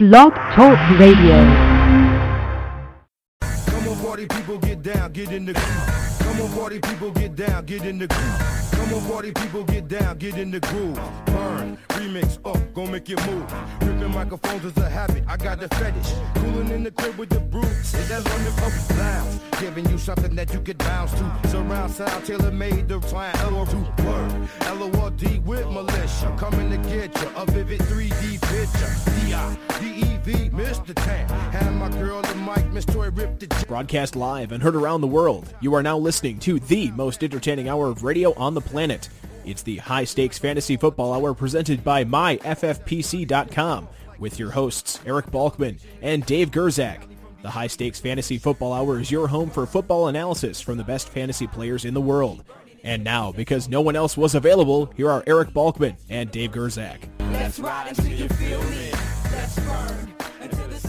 Blog Talk Radio. Come on, party people, get down, get in the. Come on, party people, get down, get in the. Come on, party people, get down, get in the groove. Burn, remix, up, gon' make it move. Ripping microphones is a habit, I got the fetish. Cooling in the crib with the brew. Is that London up lounge? Giving you something that you could bounce to. Surround sound, tailor made the flying L-O-2 word. L-O-R-D with militia. Coming to get you a vivid 3D picture. D-I-D-E-V, Mr. Tan. Had my girl the mic, Miss Toy ripped the Broadcast live and heard around the world, you are now listening to the most entertaining hour of radio on the planet. It's the High Stakes Fantasy Football Hour presented by MyFFPC.com with your hosts Eric Balkman and Dave Gerczak. The High Stakes Fantasy Football Hour is your home for football analysis from the best fantasy players in the world. And now, because no one else was available, here are Eric Balkman and Dave Gerczak.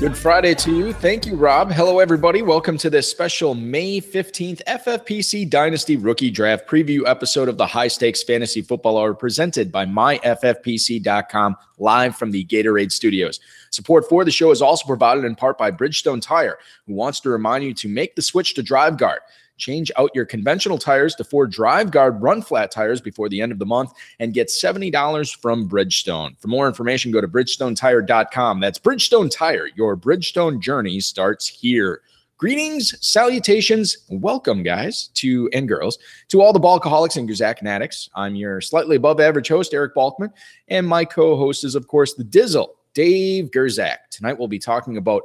Good Friday to you. Thank you, Rob. Hello, everybody. Welcome to this special May 15th FFPC Dynasty Rookie Draft preview episode of the High Stakes Fantasy Football Hour presented by myffpc.com live from the Gatorade Studios. Support for the show is also provided in part by Bridgestone Tire, who wants to remind you to make the switch to Drive Guard. Change out your conventional tires to Ford Drive Guard Run Flat tires before the end of the month and get $70 from Bridgestone. For more information, go to bridgestonetire.com. That's Bridgestone Tire. Your Bridgestone journey starts here. Greetings, salutations, welcome, guys, to and girls, to all the Balkaholics and Gazak addicts. I'm your slightly above average host, Eric Balkman, and my co host is, of course, the Dizzle, Dave Gerczak. Tonight we'll be talking about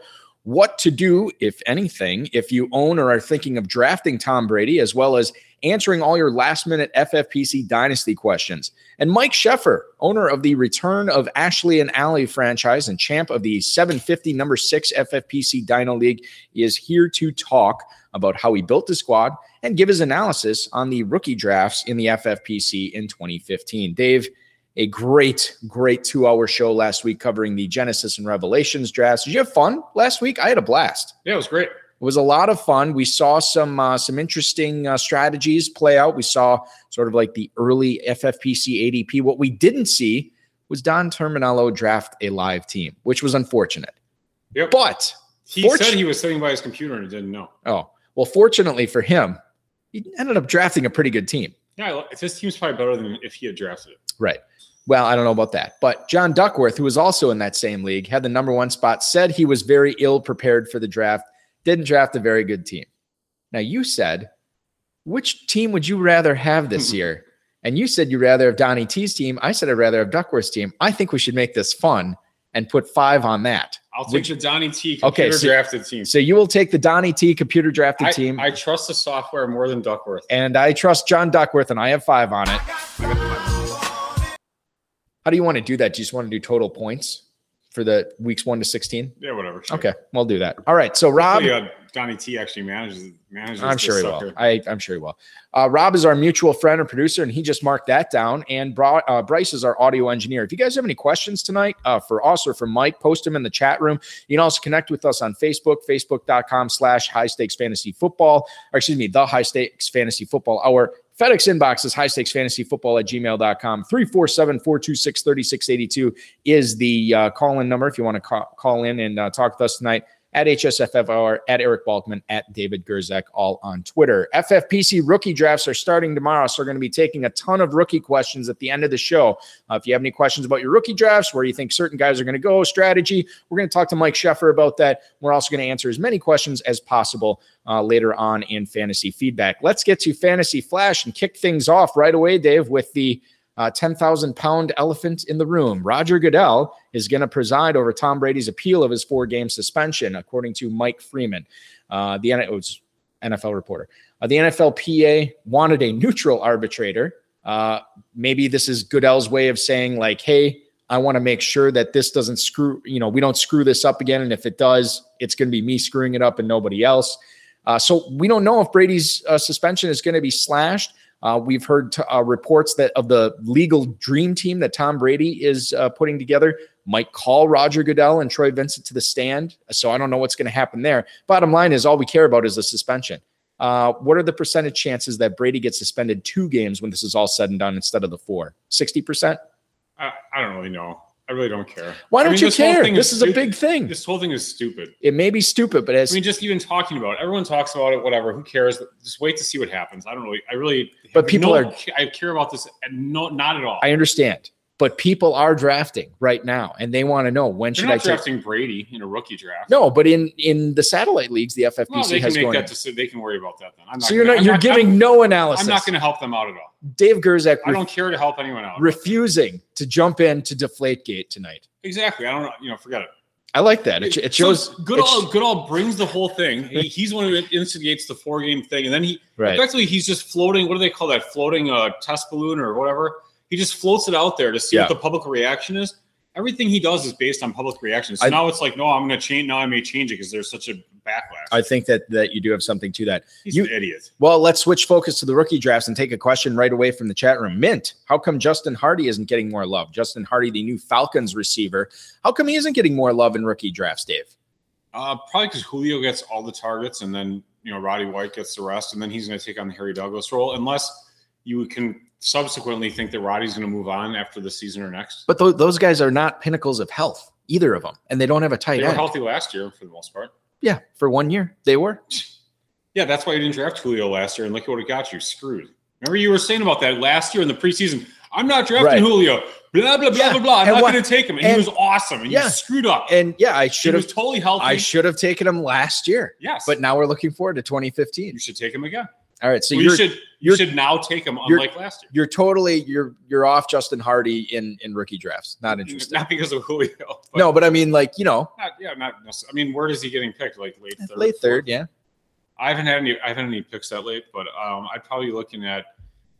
what to do, if anything, if you own or are thinking of drafting Tom Brady, as well as answering all your last minute FFPC dynasty questions. And Mike Sheffer, owner of the Return of Ashley and Ally franchise and champ of the 750 number six FFPC Dino League, is here to talk about how he built the squad and give his analysis on the rookie drafts in the FFPC in 2015. Dave, a great, great two hour show last week covering the Genesis and Revelations drafts. Did you have fun last week? I had a blast. Yeah, it was great. It was a lot of fun. We saw some uh, some interesting uh, strategies play out. We saw sort of like the early FFPC ADP. What we didn't see was Don Terminello draft a live team, which was unfortunate. Yep. But He Fortu- said he was sitting by his computer and he didn't know. oh well, fortunately for him, he ended up drafting a pretty good team. Yeah, this team's probably better than if he had drafted it. Right. Well, I don't know about that. But John Duckworth, who was also in that same league, had the number one spot, said he was very ill prepared for the draft, didn't draft a very good team. Now, you said, which team would you rather have this hmm. year? And you said you'd rather have Donnie T's team. I said I'd rather have Duckworth's team. I think we should make this fun and put five on that. I'll take Which- the Donnie T Okay, computer so- drafted team. So you will take the Donnie T computer drafted I, team. I trust the software more than Duckworth. and I trust John Duckworth, and I have five on it. How do you want to do that? Do you just want to do total points for the weeks one to 16? Yeah, whatever. sure. Okay, we'll do that. All right. So Rob, Hopefully, uh, Donnie T actually manages manages. I'm sure he sucker. will. I, I'm sure he will. Uh, Rob is our mutual friend and producer, and he just marked that down. And Bra- uh, Bryce is our audio engineer. If you guys have any questions tonight uh, for us or for Mike, post them in the chat room. You can also connect with us on Facebook, facebook.com slash high stakes fantasy football, or excuse me, the high stakes fantasy football hour. FedEx inbox is high stakes fantasy football at gmail.com. 347 426 3682 is the uh, call in number if you want to call, call in and uh, talk with us tonight at HSFFR, at Eric Balkman, at David Gerczak, all on Twitter. FFPC rookie drafts are starting tomorrow, so we're going to be taking a ton of rookie questions at the end of the show. Uh, if you have any questions about your rookie drafts, where you think certain guys are going to go, strategy, we're going to talk to Mike Sheffer about that. We're also going to answer as many questions as possible uh, later on in fantasy feedback. Let's get to fantasy flash and kick things off right away, Dave, with the uh, 10,000 pound elephant in the room. Roger Goodell is going to preside over Tom Brady's appeal of his four game suspension, according to Mike Freeman, uh, the NFL reporter. Uh, the NFLPA wanted a neutral arbitrator. Uh, maybe this is Goodell's way of saying, like, hey, I want to make sure that this doesn't screw, you know, we don't screw this up again. And if it does, it's going to be me screwing it up and nobody else. Uh, so we don't know if Brady's uh, suspension is going to be slashed. Uh, we've heard t- uh, reports that of the legal dream team that Tom Brady is uh, putting together might call Roger Goodell and Troy Vincent to the stand. So I don't know what's going to happen there. Bottom line is all we care about is the suspension. Uh, what are the percentage chances that Brady gets suspended two games when this is all said and done instead of the four? 60%? I, I don't really know. I really don't care. Why don't mean, you this care? This is a big thing. This whole thing is stupid. It may be stupid, but as I mean, just even talking about it, everyone talks about it. Whatever. Who cares? Just wait to see what happens. I don't really. I really. But people no- are- I care about this. No, not at all. I understand, but people are drafting right now, and they want to know when They're should I not take. drafting Brady in a rookie draft. No, but in in the satellite leagues, the FFPC Well, they can has make going. that. Decision. They can worry about that then. I'm not so you're gonna- not you're giving I'm, no analysis. I'm not going to help them out at all. Dave Gerczak I don't care to help anyone out. refusing to jump in to deflate gate tonight. exactly. I don't. know. You know, forget it. I like that. It, it shows So good. it's- All Goodell brings the whole thing. He, he's one who instigates the four game thing, and then he right. effectively he's just floating. What do they call that? Floating uh, test balloon or whatever. He just floats it out there to see Yeah. what the public reaction is. Everything he does is based on public reaction. So I- now it's like, no, I'm going to change. Now I may change it because there's such a backlash. I think that that you do have something to that. he's you- an idiot. Well, let's switch focus to the rookie drafts and take a question right away from the chat room. Mint, how come Justin Hardy isn't getting more love? Justin Hardy, the new Falcons receiver, how come he isn't getting more love in rookie drafts, Dave? Uh, probably because Julio gets all the targets, and then you know Roddy White gets the rest, and then he's going to take on the Harry Douglas role, unless you can subsequently think that Roddy's going to move on after the season or next. But th- those guys are not pinnacles of health, either of them, and they don't have a tight They were end. healthy last year for the most part. Yeah, for one year they were. Yeah, that's why you didn't draft Julio last year, and look at what it got you. Screwed. Remember you were saying about that last year in the preseason. I'm not drafting Right. Julio. Blah blah blah Yeah, blah blah. I'm and not going to take him, and, and- he was awesome, and Yeah. you screwed up. And yeah, I he should was have. totally healthy. I should have taken him last year, yes, but now we're looking forward to 2015. you should take him again. All right, so Well, you should you should now take him, unlike last year. you're totally you're you're off Justin Hardy in in rookie drafts. Not interested. Not because of Julio. But no, but I mean, like you know, Not, yeah, not. necessarily. I mean, where is he getting picked? Like late third. late fourth? third, yeah. I haven't had any. I haven't had any picks that late, but um, I'd probably be looking at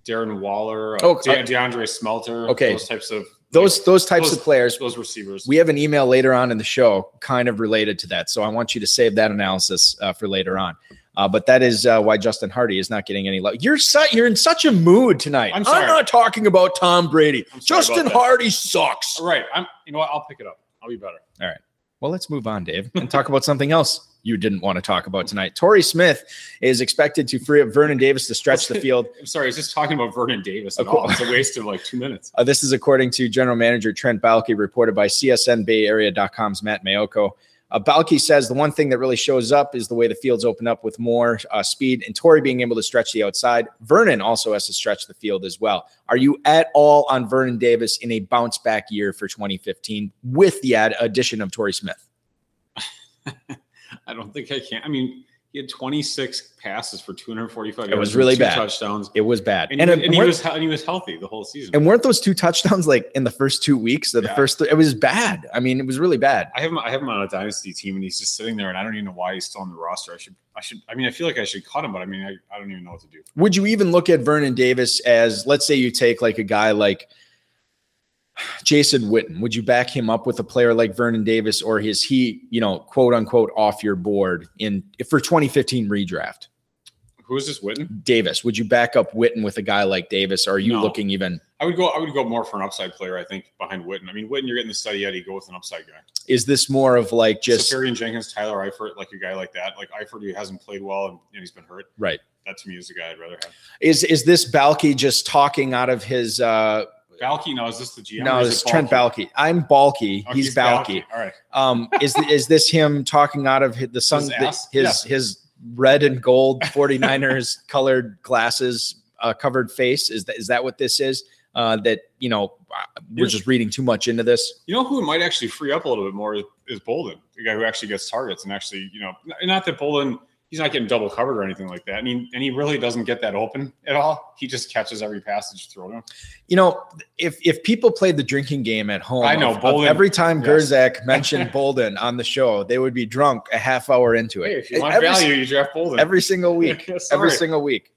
Darren Waller, uh, Oh, De- DeAndre Smelter. okay. those types of Those those types those- of players. those receivers. We have an email later on in the show, kind of related to that. So I want you to save that analysis uh, for later on. Uh, but that is uh, why Justin Hardy is not getting any love. You're su- you're in such a mood tonight. I'm sorry. I'm not talking about Tom Brady. Justin. Hardy sucks. All right, I'm. You know what? I'll pick it up. I'll be better. All right. Well, let's move on, Dave, and talk about something else you didn't want to talk about tonight. Torrey Smith is expected to free up Vernon Davis to stretch the field. I'm sorry. I was just talking about Vernon Davis. At all. It's a waste of like two minutes. Uh, this is according to General Manager Trent Baalke, reported by CSNBayArea.com's Matt Maiocco. Uh, Baalke says the one thing that really shows up is the way the fields open up with more uh, speed and Torrey being able to stretch the outside. Vernon also has to stretch the field as well. Are you at all on Vernon Davis in a bounce back year for 2015 with the ad- addition of Torrey Smith? I don't think I can. I mean, he had 26 passes for 245. It was really two bad. touchdowns, It was bad. and, And, he, and he was and he was healthy the whole season. and weren't those two touchdowns like in the first two weeks or the Yeah. first, th- it was bad. I mean, it was really bad. I have him. I have him on a dynasty team, and he's just sitting there, and I don't even know why he's still on the roster. I should. I should. I mean, I feel like I should cut him, but I mean, I, I don't even know what to do. would you even look at Vernon Davis as let's say you take like a guy like Jason Witten? Would you back him up with a player like Vernon Davis, or is he, you know, quote unquote off your board in for 2015 redraft? Who is this Witten? Davis, would you back up Witten with a guy like Davis? Or are you No. looking even I would go. I would go more for an upside player. I think behind Witten. I mean, Witten, you're getting the steady Eddie. Go with an upside guy. is this more of like just Seferian-Jenkins, Tyler Eifert, like a guy like that. Like Eifert, who hasn't played well and, and he's been hurt. right? That to me is the guy I'd rather have. Is is this Baalke just talking out of his uh Balky, No, is this the GM? no, is it's it Trent Baalke. I'm Balky. Oh, he's, Balky. All right. Um, is is this him talking out of his, the sun His his ass? his, red and gold 49ers colored glasses uh, covered face? Is that is that what this is? Uh, that you know uh, we're Yeah. just reading too much into this. You know who might actually free up a little bit more is, is Boldin, the guy who actually gets targets and actually, you know, not that Boldin he's not getting double covered or anything like that. I mean, and he really doesn't get that open at all. He just catches every pass that you throw to him. You know, if if people played the drinking game at home, I know, of- of every time yes. Gerczak mentioned Boldin on the show, they would be drunk a half hour into it. Hey, if you want every, value, you draft Boldin. every single week. every single week.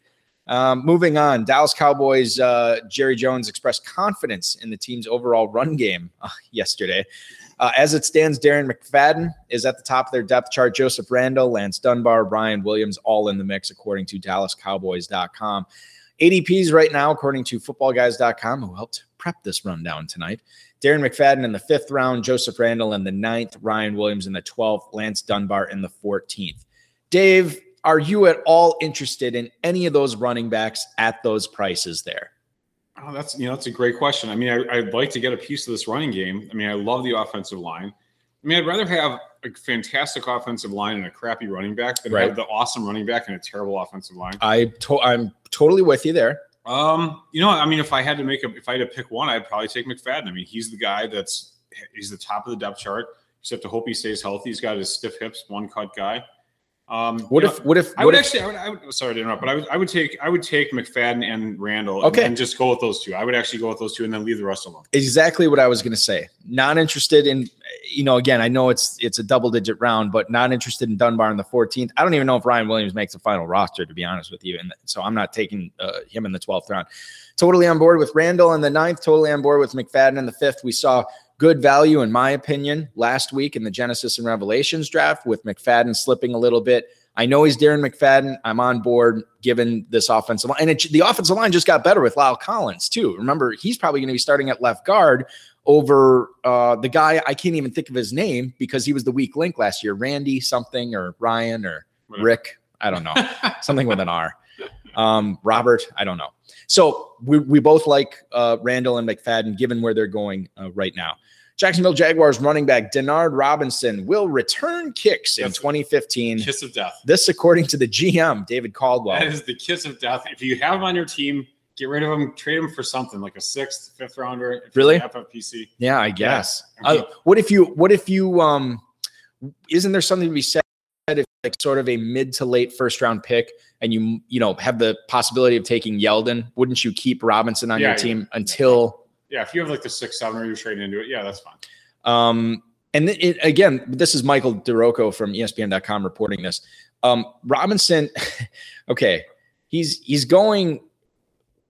Um, moving on, Dallas Cowboys. Uh, Jerry Jones expressed confidence in the team's overall run game uh, yesterday. Uh, as it stands, Darren McFadden is at the top of their depth chart. Joseph Randle, Lance Dunbar, Brian Williams, all in the mix, according to DallasCowboys.com. ADPs right now, according to FootballGuys.com, who helped prep this rundown tonight. Darren McFadden in the fifth round, Joseph Randle in the ninth, Ryan Williams in the 12th, Lance Dunbar in the 14th. Dave, are you at all interested in any of those running backs at those prices there? Oh, that's you know that's a great question. I mean, I, I'd like to get a piece of this running game. I mean, I love the offensive line. I mean, I'd rather have a fantastic offensive line and a crappy running back than Right. have the awesome running back and a terrible offensive line. I to- I'm totally with you there. Um, you know, I mean, if I had to make a, if I had to pick one, I'd probably take McFadden. I mean, he's the guy that's he's the top of the depth chart. Have to hope he stays healthy. He's got his stiff hips, one cut guy. Um, What if know, what if I would if, actually, I would, I would, sorry to interrupt, but I would, I would take, I would take McFadden and Randle, Okay. and, and just go with those two. I would actually go with those two, and then leave the rest alone. exactly what I was going to say. Not interested in, you know, again, I know it's it's a double digit round, but not interested in Dunbar in the 14th. I don't even know if Ryan Williams makes the final roster, to be honest with you. And so I'm not taking uh, him in the 12th round. Totally on board with Randle in the ninth. Totally on board with McFadden in the fifth. We saw good value, in my opinion, last week in the Genesis and Revelations draft with McFadden slipping a little bit. I know he's Darren McFadden. I'm on board given this offensive line. And it, the offensive line just got better with La'el Collins, too. Remember, he's probably going to be starting at left guard over uh, the guy I can't even think of his name because he was the weak link last year, Randy something or Ryan or Rick. I don't know. something with an R. Um, Robert, I don't know. So we, we both like uh, Randle and McFadden given where they're going uh, right now. Jacksonville Jaguars running back Denard Robinson will return kicks in 2015. Kiss of death. This, according to the GM, David Caldwell. That is the kiss of death. If you have him on your team, get rid of him, trade him for something like a sixth, fifth rounder. if Really? FFPC. Yeah, I guess. Mean- Uh, what if you? What if you? Um, isn't there something to be said if like sort of a mid to late first round pick, and you you know have the possibility of taking Yeldon? Wouldn't you keep Robinson on Yeah, your yeah. team until? Yeah, if you have like the six, seven, or you're trading into it, yeah, that's fine. Um, and it, again, this is Michael DiRocco from ESPN.com reporting this. Um, Robinson, okay, he's he's going.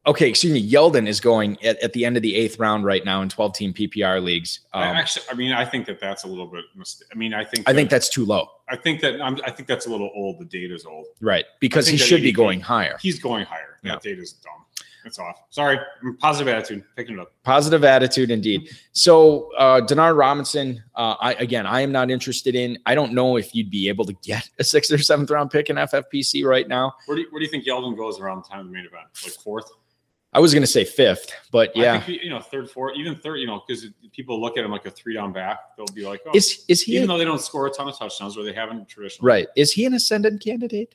Okay, excuse me. Yeldon is going at, at the end of the eighth round right now in 12 team PPR leagues. I Um, Actually, I mean, I think that that's a little bit. Mistake. I mean, I think. I think that's too low. I think that I'm, I think that's a little old. The data's old. Right. Because he should be going higher. He's going higher. That Yeah. data's dumb. It's off. Sorry. Positive attitude. Picking it up. Positive attitude indeed. So uh Denard Robinson, uh I again I am not interested in. I don't know if you'd be able to get a sixth or seventh round pick in FFPC right now. Where do you, where do you think Yeldon goes around the time of the main event? Like fourth? I was gonna say fifth, but I yeah. think, you know, third, fourth, even third. You know, because people look at him like a three down back. They'll be like, oh, Is is he even though they don't score a ton of touchdowns, where they haven't traditionally. right? Is he an ascendant candidate?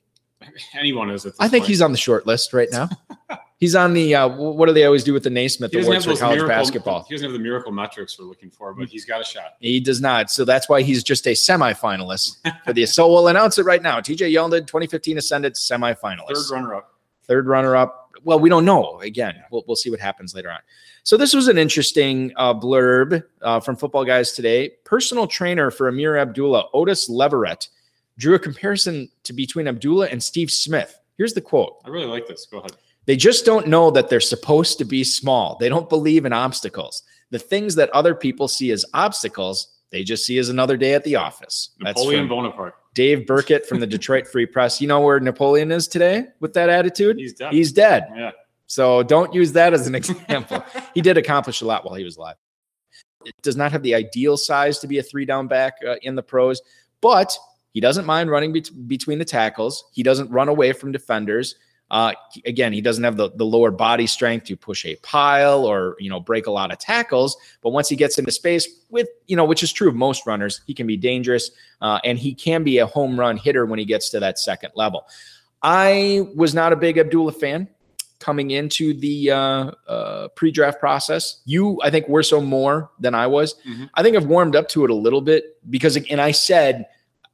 Anyone is. I think point. he's on the short list right now. he's on the uh what do they always do with the Naismith Awards for college miracle, basketball? He doesn't have the miracle metrics we're looking for, but he's got a shot. He does not. So that's why he's just a semifinalist for the. So we'll announce it right now. TJ Yeldon, 2015 Ascendant semifinalist. Third runner up. third runner up. Well, we don't know. Again, we'll, we'll see what happens later on. So this was an interesting uh, blurb uh, from Football Guys today. Personal trainer for Ameer Abdullah, Otis Leverett, drew a comparison to between Abdullah and Steve Smith. Here's the quote. I really like this. Go ahead. They just don't know that they're supposed to be small. They don't believe in obstacles. The things that other people see as obstacles, they just see as another day at the office. That's Napoleon Bonaparte. Dave Birkett from the Detroit Free Press. You know where Napoleon is today with that attitude? He's dead. He's dead. yeah. So don't use that as an example. he did accomplish a lot while he was alive. It does not have the ideal size to be a three down back uh, in the pros, but he doesn't mind running bet- between the tackles. He doesn't run away from defenders. Uh, again, he doesn't have the, the lower body strength to push a pile or you know break a lot of tackles. But once he gets into space, with you know, which is true of most runners, he can be dangerous uh, and he can be a home run hitter when he gets to that second level. I was not a big Abdullah fan coming into the uh, uh, pre-draft process. You, I think, were so more than I was. Mhm. I think I've warmed up to it a little bit because, and I said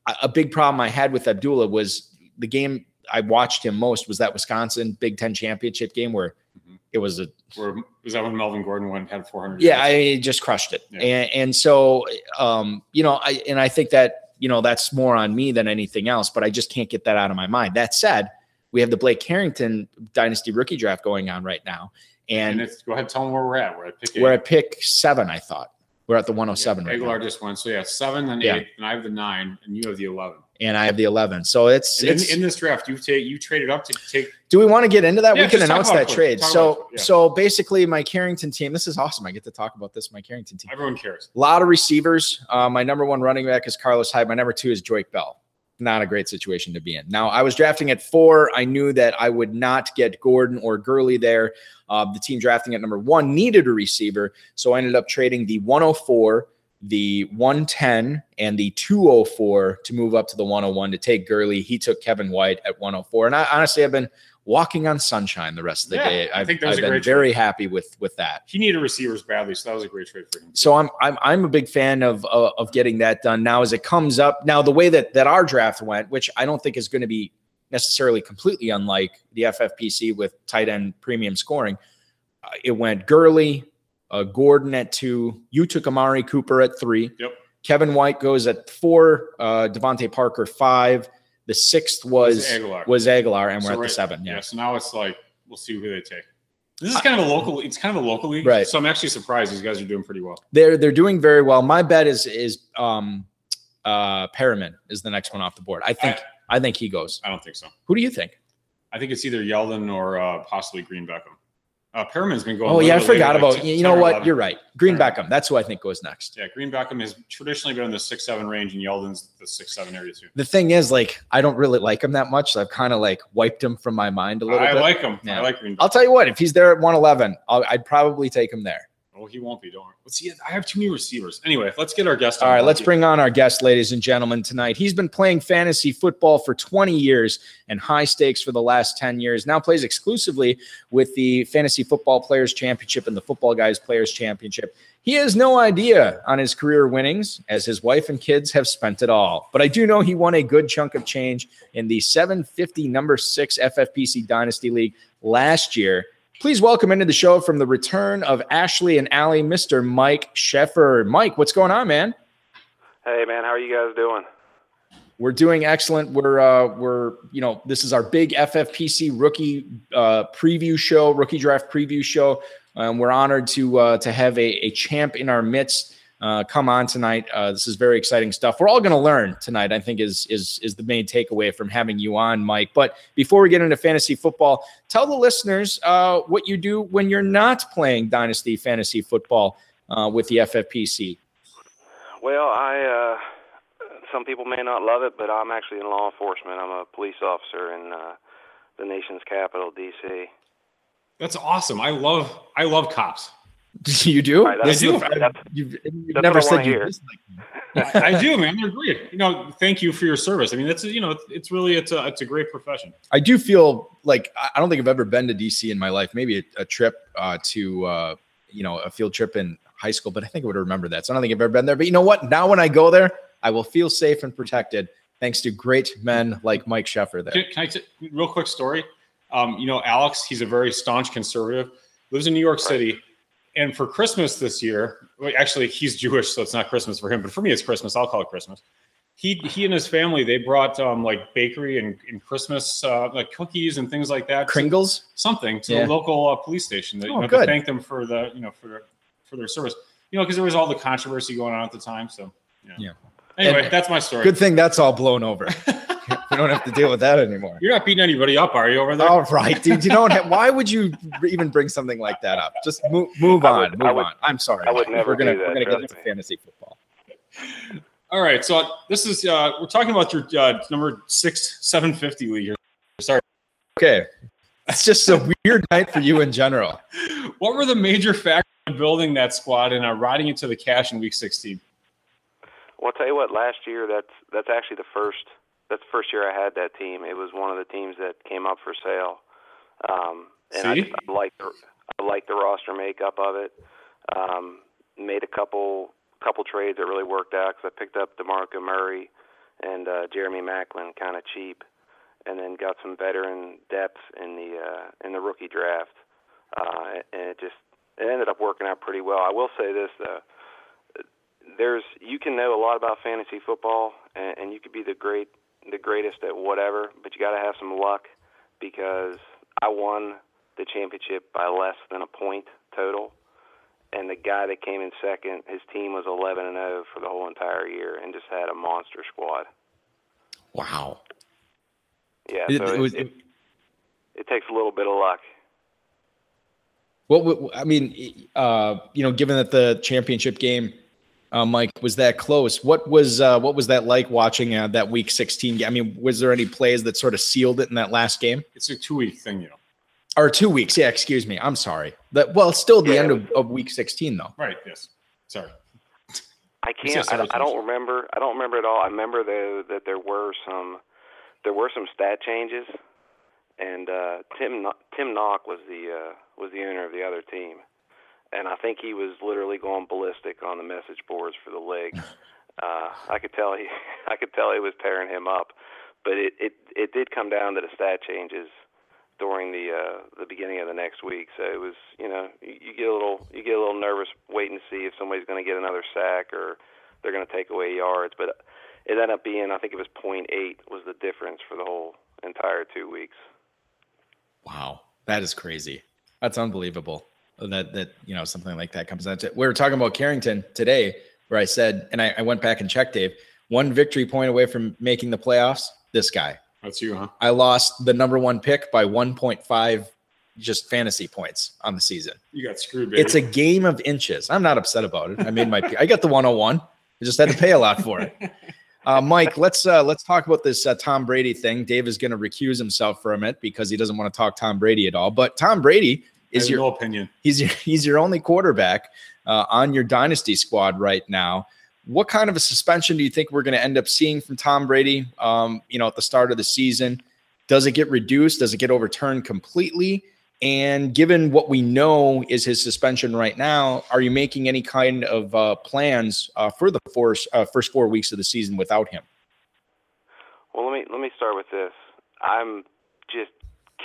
a- big problem I had with Abdullah was the game I watched him most was that Wisconsin Big Ten championship game where Mhm. it was a Where was that when Melvin Gordon went had 400? yeah, yards? I just crushed it. Yeah. And, and so, um, you know, I, and I think that, you know, that's more on me than anything else, but I just can't get that out of my mind. That said, we have the Blake Carrington dynasty rookie draft going on right now. and And it's, go ahead, tell them where we're at. We're at pick eight. we're at pick seven, I thought. We're at the 107 Yeah, right Agholor now. just. So yeah, seven and Yeah. eight, and I have the nine, and you have the eleven. And I have the 11. So it's, And it's in, in this draft, you take you traded up to take. do we want to get into that? Yeah, we can announce that trade. So, yeah. so basically my Carrington team, this is awesome. I get to talk about this, my Carrington team. Everyone cares. A lot of receivers. Uh, my number one running back is Carlos Hyde. My number two is Joique Bell. Not a great situation to be in. Now, I was drafting at four. I knew that I would not get Gordon or Gurley there. Uh, the team drafting at number one needed a receiver. So I ended up trading the 104, the 110, and the 204 to move up to the 101 to take Gurley. He took Kevin White at 104. And I honestly have been walking on sunshine the rest of the Yeah, day. I I've, think that was I've a been great very happy with with that. He needed receivers badly, so that was a great trade for him. So I'm I'm I'm a big fan of uh, of getting that done now as it comes up. Now the way that that our draft went, which I don't think is going to be necessarily completely unlike the FFPC with tight end premium scoring. Uh, it went Gurley, uh, Gordon at two. You took Amari Cooper at three. Yep. Kevin White goes at four. Uh, DeVante Parker five. The sixth was Agholor. was Agholor, and we're So at the right- seven. Yeah. Yeah. So now it's like we'll see who they take. This is kind of a local. It's kind of a local league, Right. So I'm actually surprised these guys are doing pretty well. They're they're doing very well. My bet is is um uh Perriman is the next one off the board. I think I, think he goes. I don't think so. Who do you think? I think it's either Yeldon or uh, possibly Green Beckham. Uh, Perriman's been going. Oh yeah, I forgot later, like about 10 you. Know what? 11. You're right. Green Right. Beckham. That's who I think goes next. Yeah, Green Beckham has traditionally been in the six seven range, and Yeldon's the six seven area too. The thing is, like, I don't really like him that much. So I've kind of like wiped him from my mind a little bit. I bit. like him. Yeah. I like Green. Beckham. I'll tell you what. If he's there at 111, I'd probably take him there. Oh, he won't be. Don't worry. Let's see. I have too many receivers. Anyway, let's get our guest. All right, let's bring on our guest, ladies and gentlemen, tonight. He's been playing fantasy football for 20 years and high stakes for the last 10 years. Now plays exclusively with the Fantasy Football Players Championship and the Football Guys Players Championship. He has no idea on his career winnings, as his wife and kids have spent it all. But I do know he won a good chunk of change in the 750 number six FFPC Dynasty League last year. Please welcome into the show from the return of Ashley and Ally, Mr. Mike Sheffer. Mike, what's going on, man? Hey man, how are you guys doing? We're doing excellent. We're uh, we're you know this is our big FFPC rookie uh, preview show, rookie draft preview show. Um, we're honored to uh, to have a, a champ in our midst uh, come on tonight. Uh, this is very exciting stuff. We're all going to learn tonight. I think is is is the main takeaway from having you on, Mike. But before we get into fantasy football, tell the listeners uh, what you do when you're not playing dynasty fantasy football uh, with the FFPC. Well, I uh some people may not love it, but I'm actually in law enforcement. I'm a police officer in uh the nation's capital, DC. That's awesome. I love. I love cops. you do? Right, that's- This is the- you've, you've never I said you hear. dislike. I do, man. They're great. You know, thank you for your service. I mean, that's you know, it's, it's really it's a it's a great profession. I do feel like I- I don't think I've ever been to DC in my life. Maybe a, a trip uh, to uh, you know a field trip in high school, but I think I would remember that. So I don't think I've ever been there. But you know what? Now when I go there, I will feel safe and protected thanks to great men like Mike Sheffer there. Can, can I t- real quick story? Um, you know, Alex, he's a very staunch conservative, lives in New York City, and for Christmas this year, well, actually, he's Jewish, so it's not Christmas for him, but for me, it's Christmas. I'll call it Christmas. He he and his family they brought um, like bakery and, and Christmas uh, like cookies and things like that. Kringles. something to Yeah. the local uh, police station that, you Oh, know, good. to thank them for the you know for their, for their service. You know, because there was all the controversy going on at the time. So yeah. Yeah. Anyway, And- that's my story. Good thing that's all blown over. we don't have to deal with that anymore. You're not beating anybody up, are you over there? All right, dude. You don't. Have, why would you even bring something like that up? Just move, move I on. would- move I would- on. I'm sorry. I would never We're gonna do that, we're gonna get trust into me. fantasy football. All right, so this is uh, we're talking about your uh, number six seven fifty league. here. Sorry, Okay, it's just a weird night for you in general. what were the major factors in building that squad and uh, riding it to the cash in week sixteen? Well, I'll tell you what. Last year, that's that's actually the first that's the first year I had that team. It was one of the teams that came up for sale, um, and I, See? just, I like the I like the roster makeup of it. Um, made a couple couple trades that really worked out because I picked up Demarco Murray and uh, Jeremy Maclin kind of cheap, and then got some veteran depth in the uh, in the rookie draft, uh, and it just it ended up working out pretty well. I will say this though there's you can know a lot about fantasy football and, and you could be the great the greatest at whatever, but you got to have some luck because I won the championship by less than a point total, and the guy that came in second, his team was 11 and 0 for the whole entire year and just had a monster squad. Wow. Yeah, It- so it it, was- it, it takes a little bit of luck. Well, I mean? Uh, you know, given that the championship game uh, Mike, was that close. What was uh, what was that like watching uh, that Week 16 game? I mean, was there any plays that sort of sealed it in that last game? It's a two week thing, you know. Or two weeks? Yeah, excuse me. I'm sorry. That well, still the Yeah, end of, of Week 16 though. Right. Yes. Sorry. I can't. I, don't- I don't remember. I don't remember at all. I remember though that there were some, there were some stat changes, and uh, Tim Tim Knock was the uh, was the owner of the other team, and I think he was literally going ballistic on the message boards for the league. Uh, I could tell he, I could tell he was tearing him up, but it it it did come down to the stat changes during the uh, the beginning of the next week. So it was, you know, you, you get a little you get a little nervous waiting to see if somebody's going to get another sack or they're going to take away yards. But it ended up being, I think it was point eight was the difference for the whole entire two weeks. Wow, that is crazy. That's unbelievable. That that you know something like that comes out. We were talking about Carrington today, where I said, and I, I went back and checked, Dave, one victory point away from making the playoffs. This guy, That's you, huh? I lost the number one pick by 1.5 just fantasy points on the season. You got screwed, baby. It's a game of inches. I'm not upset about it. I made my I got the 101. I just had to pay a lot for it. Uh, Mike, let's uh, let's talk about this uh, Tom Brady thing. Dave is going to recuse himself from it because he doesn't want to talk Tom Brady at all. But Tom Brady is your no opinion. he's your, he's your only quarterback uh, on your dynasty squad right now. What kind of a suspension do you think we're going to end up seeing from Tom Brady? Um, you know, at the start of the season, does it get reduced? Does it get overturned completely? And given what we know is his suspension right now, are you making any kind of uh, plans uh, for the first uh, first four weeks of the season without him? Well, let me let me start with this. I'm just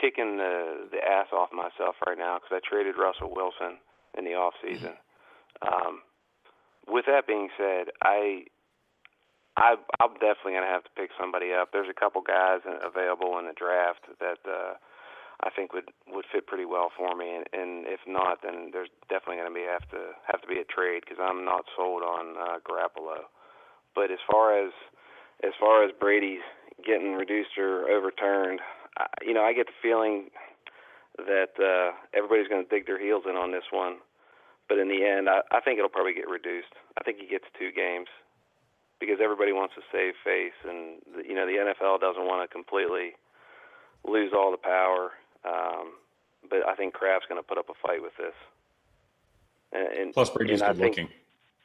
kicking the the ass off myself right now because I traded Russell Wilson in the off season. Um, with that being said, I I I'm definitely gonna have to pick somebody up. There's a couple guys available in the draft that uh, I think would would fit pretty well for me, and, and if not, then there's definitely gonna be have to have to be a trade because I'm not sold on uh, Garoppolo. But as far as as far as Brady getting reduced or overturned, I, you know, I get the feeling that uh, everybody's going to dig their heels in on this one. But in the end, I, I think it'll probably get reduced. I think he gets two games because everybody wants to save face, and the, you know, the NFL doesn't want to completely lose all the power. Um, but I think Kraft's going to put up a fight with this. And, and Plus, Brady's and good think-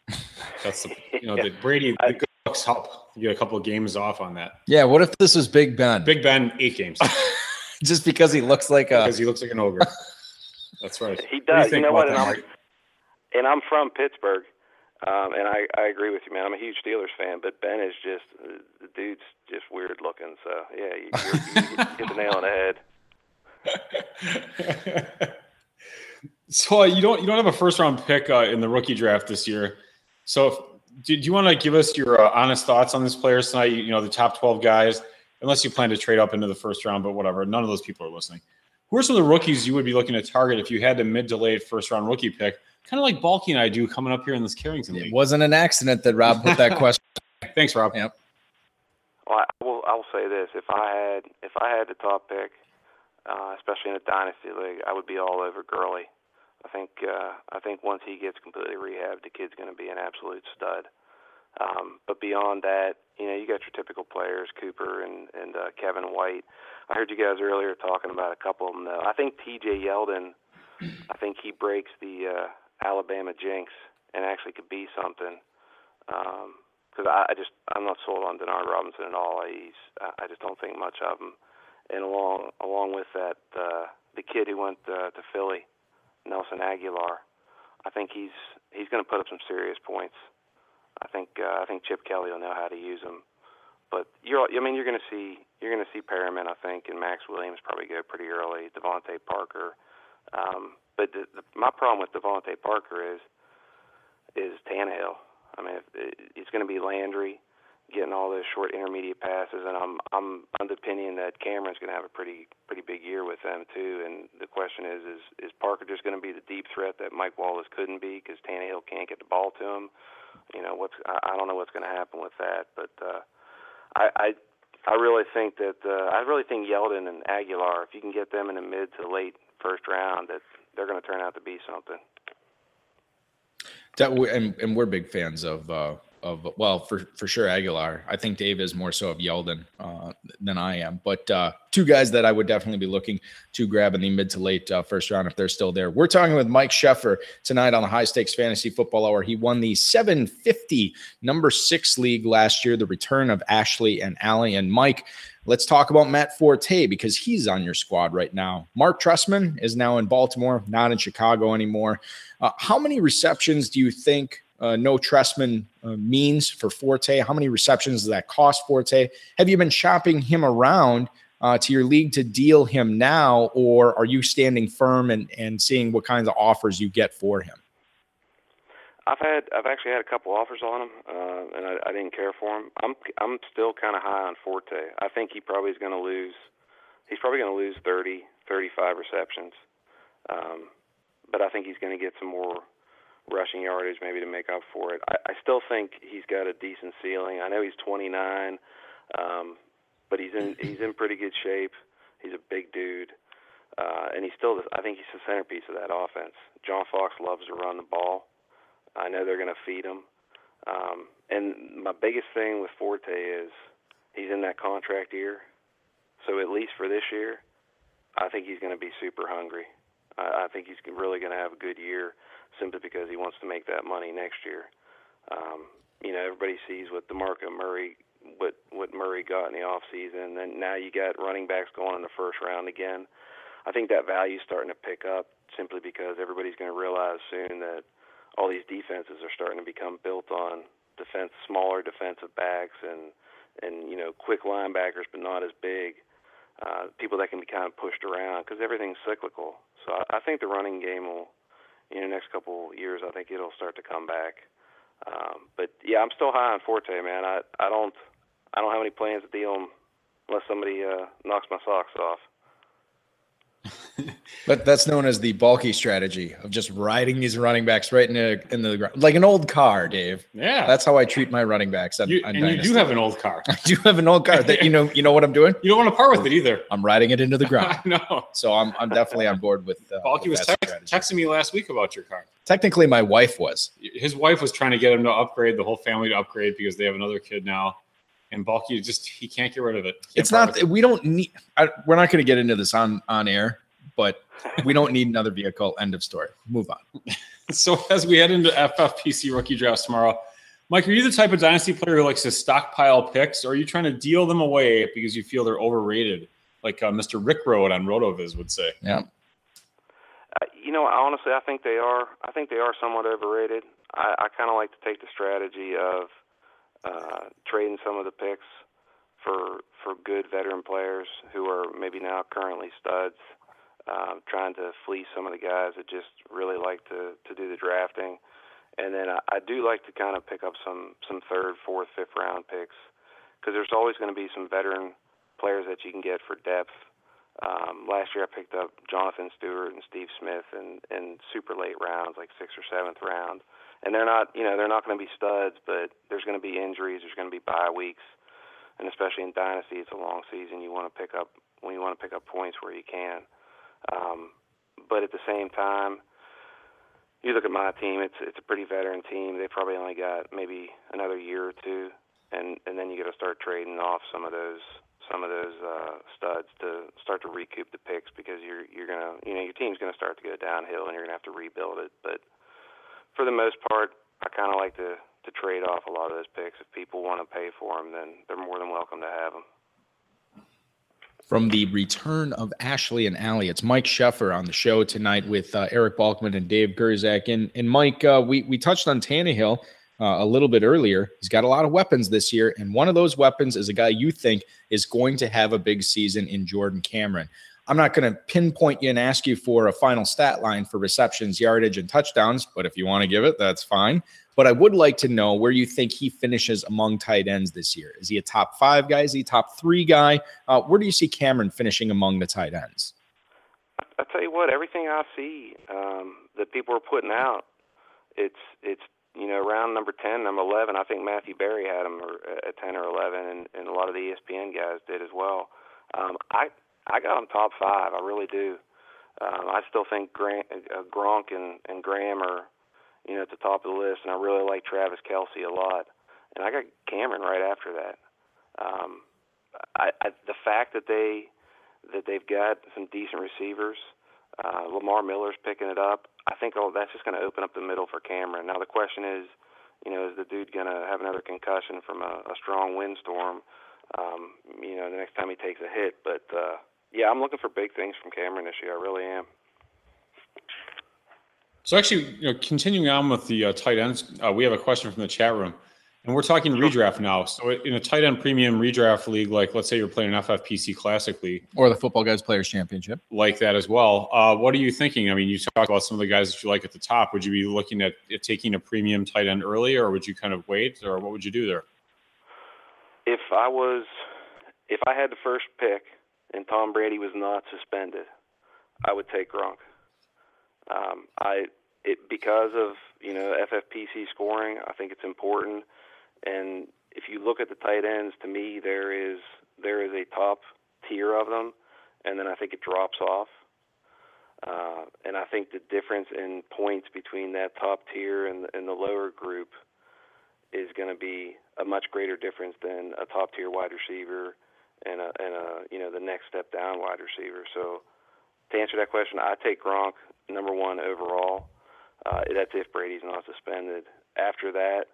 looking. That's the you know Yeah. the Brady the good looks help. You get a couple of games off on that. Yeah. What if this was Big Ben? Big Ben eight games Just because he looks like a because he looks like an ogre. That's right. He What do does. You, think know what? And I'm, and I'm from Pittsburgh, um, and I I agree with you, man. I'm a huge Steelers fan, but Ben is just the dude's just weird looking. So yeah, you, you're, you hit the nail on the head. so uh, you don't you don't have a first round pick uh, in the rookie draft this year. So if, do, do you want to give us your uh, honest thoughts on this players tonight? You, you know the top twelve guys, unless you plan to trade up into the first round, but whatever. None of those people are listening. Who are some of the rookies you would be looking to target if you had the mid to late first round rookie pick? Kind of like Balky and I do coming up here in this Carrington It wasn't an accident that Rob put that question. Thanks, Rob. Yep. Well, I will I will say this: if I had if I had the top pick, uh, especially in a dynasty league, I would be all over Gurley. I think uh, I think once he gets completely rehabbed, the kid's going to be an absolute stud. Um, but beyond that, you know, you got your typical players, Cooper and and uh, Kevin White. I heard you guys earlier talking about a couple of them. Though I think T.J. Yeldon, I think he breaks the uh, Alabama jinx and actually could be something. Because I, I just I'm not sold on Denard Robinson at all. He's I I just don't think much of him. And along along with that, uh, the kid who went uh, to Philly, Nelson Agholor, I think he's he's going to put up some serious points. I think uh, I think Chip Kelly will know how to use him. But you're I mean you're going to see you're going to see Perriman I think and Maxx Williams probably go pretty early. DeVante Parker. Um, but the, the, my problem with DeVante Parker is is Tannehill. I mean, if, it's going to be Landry getting all those short intermediate passes, and I'm I'm the opinion that Cameron's going to have a pretty pretty big year with them too. And the question is, is is Parker just going to be the deep threat that Mike Wallace couldn't be because Tannehill can't get the ball to him? You know, what's I, I don't know what's going to happen with that, but uh, I. I I really think that uh, I really think Yeldon and Agholor, if you can get them in the mid to late first round, that they're going to turn out to be something. That we, and, and we're big fans of uh, of well for for sure Agholor. I think Dave is more so of Yeldon uh, than I am, but uh, two guys that I would definitely be looking to grab in the mid to late uh, first round if they're still there. We're talking with Mike Sheffer tonight on the High Stakes Fantasy Football Hour. He won the 750 number six league last year. The return of Ashley and Ally and Mike. Let's talk about Matt Forte because he's on your squad right now. Mark Trestman is now in Baltimore, not in Chicago anymore. Uh, how many receptions do you think uh, no Trestman uh, means for Forte? How many receptions does that cost Forte? Have you been shopping him around uh, to your league to deal him now, or are you standing firm and, and seeing what kinds of offers you get for him? I've had I've actually had a couple offers on him, uh, and I, I didn't care for him. I'm I'm still kind of high on Forte. I think he probably is going to lose. He's probably going to lose 30, 35 receptions, um, but I think he's going to get some more rushing yardage maybe to make up for it. I, I still think he's got a decent ceiling. I know he's 29, um, but he's in he's in pretty good shape. He's a big dude, uh, and he's still I think he's the centerpiece of that offense. John Fox loves to run the ball. I know they're going to feed him. Um, and my biggest thing with Forte is he's in that contract year, so at least for this year, I think he's going to be super hungry. I, I think he's really going to have a good year simply because he wants to make that money next year. Um, you know, everybody sees what DeMarco Murray what what Murray got in the off season, and now you got running backs going in the first round again. I think that value is starting to pick up simply because everybody's going to realize soon that all these defenses are starting to become built on defense, smaller defensive backs, and and you know quick linebackers, but not as big. Uh, people that can be kind of pushed around because everything's cyclical. So I, I think the running game will in the next couple years, I think it'll start to come back. Um, but yeah, I'm still high on Forte, man. I I don't I don't have any plans to deal him unless somebody uh, knocks my socks off. But that's known as the bulky strategy of just riding these running backs right in the in the ground, like an old car, Dave. Yeah, that's how I treat my running backs. On, you, on and Dynasty. you do have an old car. I do have an old car that you know. You know what I'm doing? You don't want to part with it either. I'm riding it into the ground. no, so I'm I'm definitely on board with. Uh, bulky with was text, texting me last week about your car. Technically, my wife was. His wife was trying to get him to upgrade the whole family to upgrade because they have another kid now and bulky just he can't get rid of it. It's not. We don't need. I, we're not going to get into this on on air but we don't need another vehicle. End of story. Move on. so as we head into FFPC rookie drafts tomorrow, Mike, are you the type of dynasty player who likes to stockpile picks, or are you trying to deal them away because you feel they're overrated, like uh, Mr. Rick Road on Rotoviz would say? Yeah. Uh, you know, honestly, I think they are. I think they are somewhat overrated. I, I kind of like to take the strategy of uh, trading some of the picks for for good veteran players who are maybe now currently studs um, trying to fleece some of the guys that just really like to to do the drafting. And then I, I do like to kind of pick up some some third, fourth, fifth round picks because there's always going to be some veteran players that you can get for depth. Um, last year I picked up Jonathan Stewart and Steve Smith in in super late rounds, like sixth or seventh round. And they're not, you know, they're not going to be studs, but there's going to be injuries. There's going to be bye weeks, and especially in dynasty, it's a long season. You want to pick up when you want to pick up points where you can. Um, but at the same time, you look at my team; it's it's a pretty veteran team. They probably only got maybe another year or two, and and then you got to start trading off some of those some of those uh, studs to start to recoup the picks because you're you're gonna you know your team's gonna start to go downhill and you're gonna have to rebuild it. But for the most part, I kind of like to to trade off a lot of those picks. If people want to pay for them, then they're more than welcome to have them from the return of Ashley and Ally. It's Mike Sheffer on the show tonight with uh, Eric Balkman and Dave Gerczak. And, and Mike, uh, we, we touched on Tannehill uh, a little bit earlier. He's got a lot of weapons this year. And one of those weapons is a guy you think is going to have a big season in Jordan Cameron. I'm not going to pinpoint you and ask you for a final stat line for receptions, yardage, and touchdowns, but if you want to give it, that's fine. But I would like to know where you think he finishes among tight ends this year. Is he a top five guy? Is he a top three guy? Uh, where do you see Cameron finishing among the tight ends? I tell you what, everything I see um, that people are putting out, it's it's you know round number ten, number eleven. I think Matthew Berry had him at ten or eleven, and, and a lot of the ESPN guys did as well. Um, I I got him top five. I really do. Um, I still think Grant, uh, Gronk and, and Graham are you know, at the top of the list, and I really like Travis Kelce a lot, and I got Cameron right after that. Um, I, I, the fact that they that they've got some decent receivers, uh, Lamar Miller's picking it up. I think oh, that's just going to open up the middle for Cameron. Now the question is, you know, is the dude going to have another concussion from a, a strong windstorm? Um, you know, the next time he takes a hit. But uh, yeah, I'm looking for big things from Cameron this year. I really am. So actually, you know, continuing on with the uh, tight ends, uh, we have a question from the chat room, and we're talking redraft now. So in a tight end premium redraft league, like let's say you're playing an FFPC Classic League, or the Football Guys Players Championship, like that as well. Uh, what are you thinking? I mean, you talked about some of the guys that you like at the top. Would you be looking at, at taking a premium tight end early, or would you kind of wait, or what would you do there? If I was, if I had the first pick and Tom Brady was not suspended, I would take Gronk. Um, I it because of you know FFPC scoring. I think it's important, and if you look at the tight ends, to me there is there is a top tier of them, and then I think it drops off. Uh, and I think the difference in points between that top tier and, and the lower group is going to be a much greater difference than a top tier wide receiver and a, and a you know the next step down wide receiver. So to answer that question, I take Gronk number one overall. Uh, that's if Brady's not suspended. After that,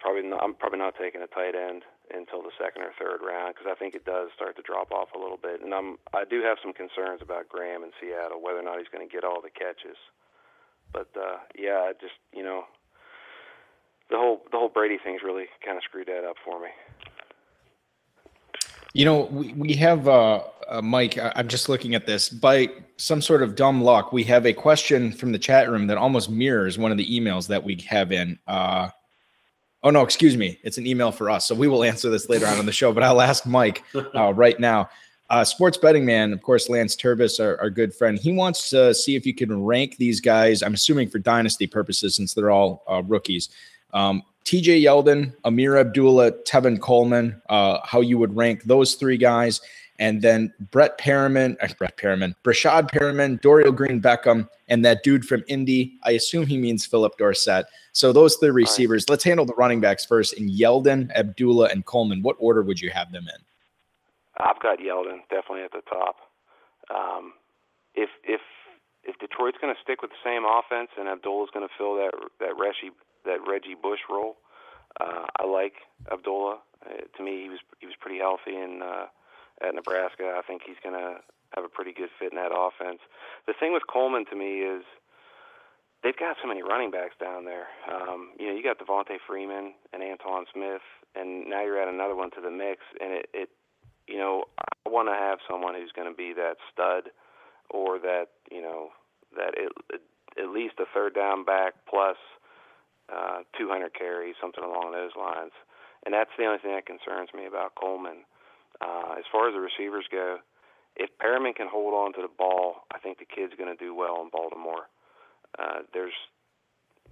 probably not, I'm probably not taking a tight end until the second or third round because I think it does start to drop off a little bit. And I'm I do have some concerns about Graham in Seattle, whether or not he's going to get all the catches. But uh, yeah, just you know, the whole the whole Brady thing's really kind of screwed that up for me. You know, we, we have uh, uh, Mike. I'm just looking at this. By some sort of dumb luck, we have a question from the chat room that almost mirrors one of the emails that we have in. Uh, oh no, excuse me. It's an email for us, so we will answer this later on in the show. But I'll ask Mike uh, right now. Uh, sports betting man, of course, Lance Turbis, our, our, good friend. He wants to see if you can rank these guys. I'm assuming for dynasty purposes, since they're all uh, rookies. Um, TJ Yeldon, Ameer Abdullah, Tevin Coleman, uh, how you would rank those three guys. And then Brett Perriman, uh, Brett Perriman, Breshad Perriman, Dorial Green Beckham, and that dude from Indy. I assume he means Phillip Dorsett. So those three receivers. Right. Let's handle the running backs first. In Yeldon, Abdullah, and Coleman, what order would you have them in? I've got Yeldon definitely at the top. Um, if if if Detroit's going to stick with the same offense and Abdullah's going to fill that that Reggie that Reggie Bush role. Uh, I like Abdullah. Uh, to me, he was he was pretty healthy in uh, at Nebraska. I think he's going to have a pretty good fit in that offense. The thing with Coleman to me is they've got so many running backs down there. Um, you know, you got Devonta Freeman and Antone Smith, and now you're adding another one to the mix, and it, it you know, I want to have someone who's going to be that stud or that you know that it, it, at least a third down back plus uh, 200 carries, something along those lines. And that's the only thing that concerns me about Coleman. Uh, as far as the receivers go, if Perriman can hold on to the ball, I think the kid's going to do well in Baltimore. Uh, there's,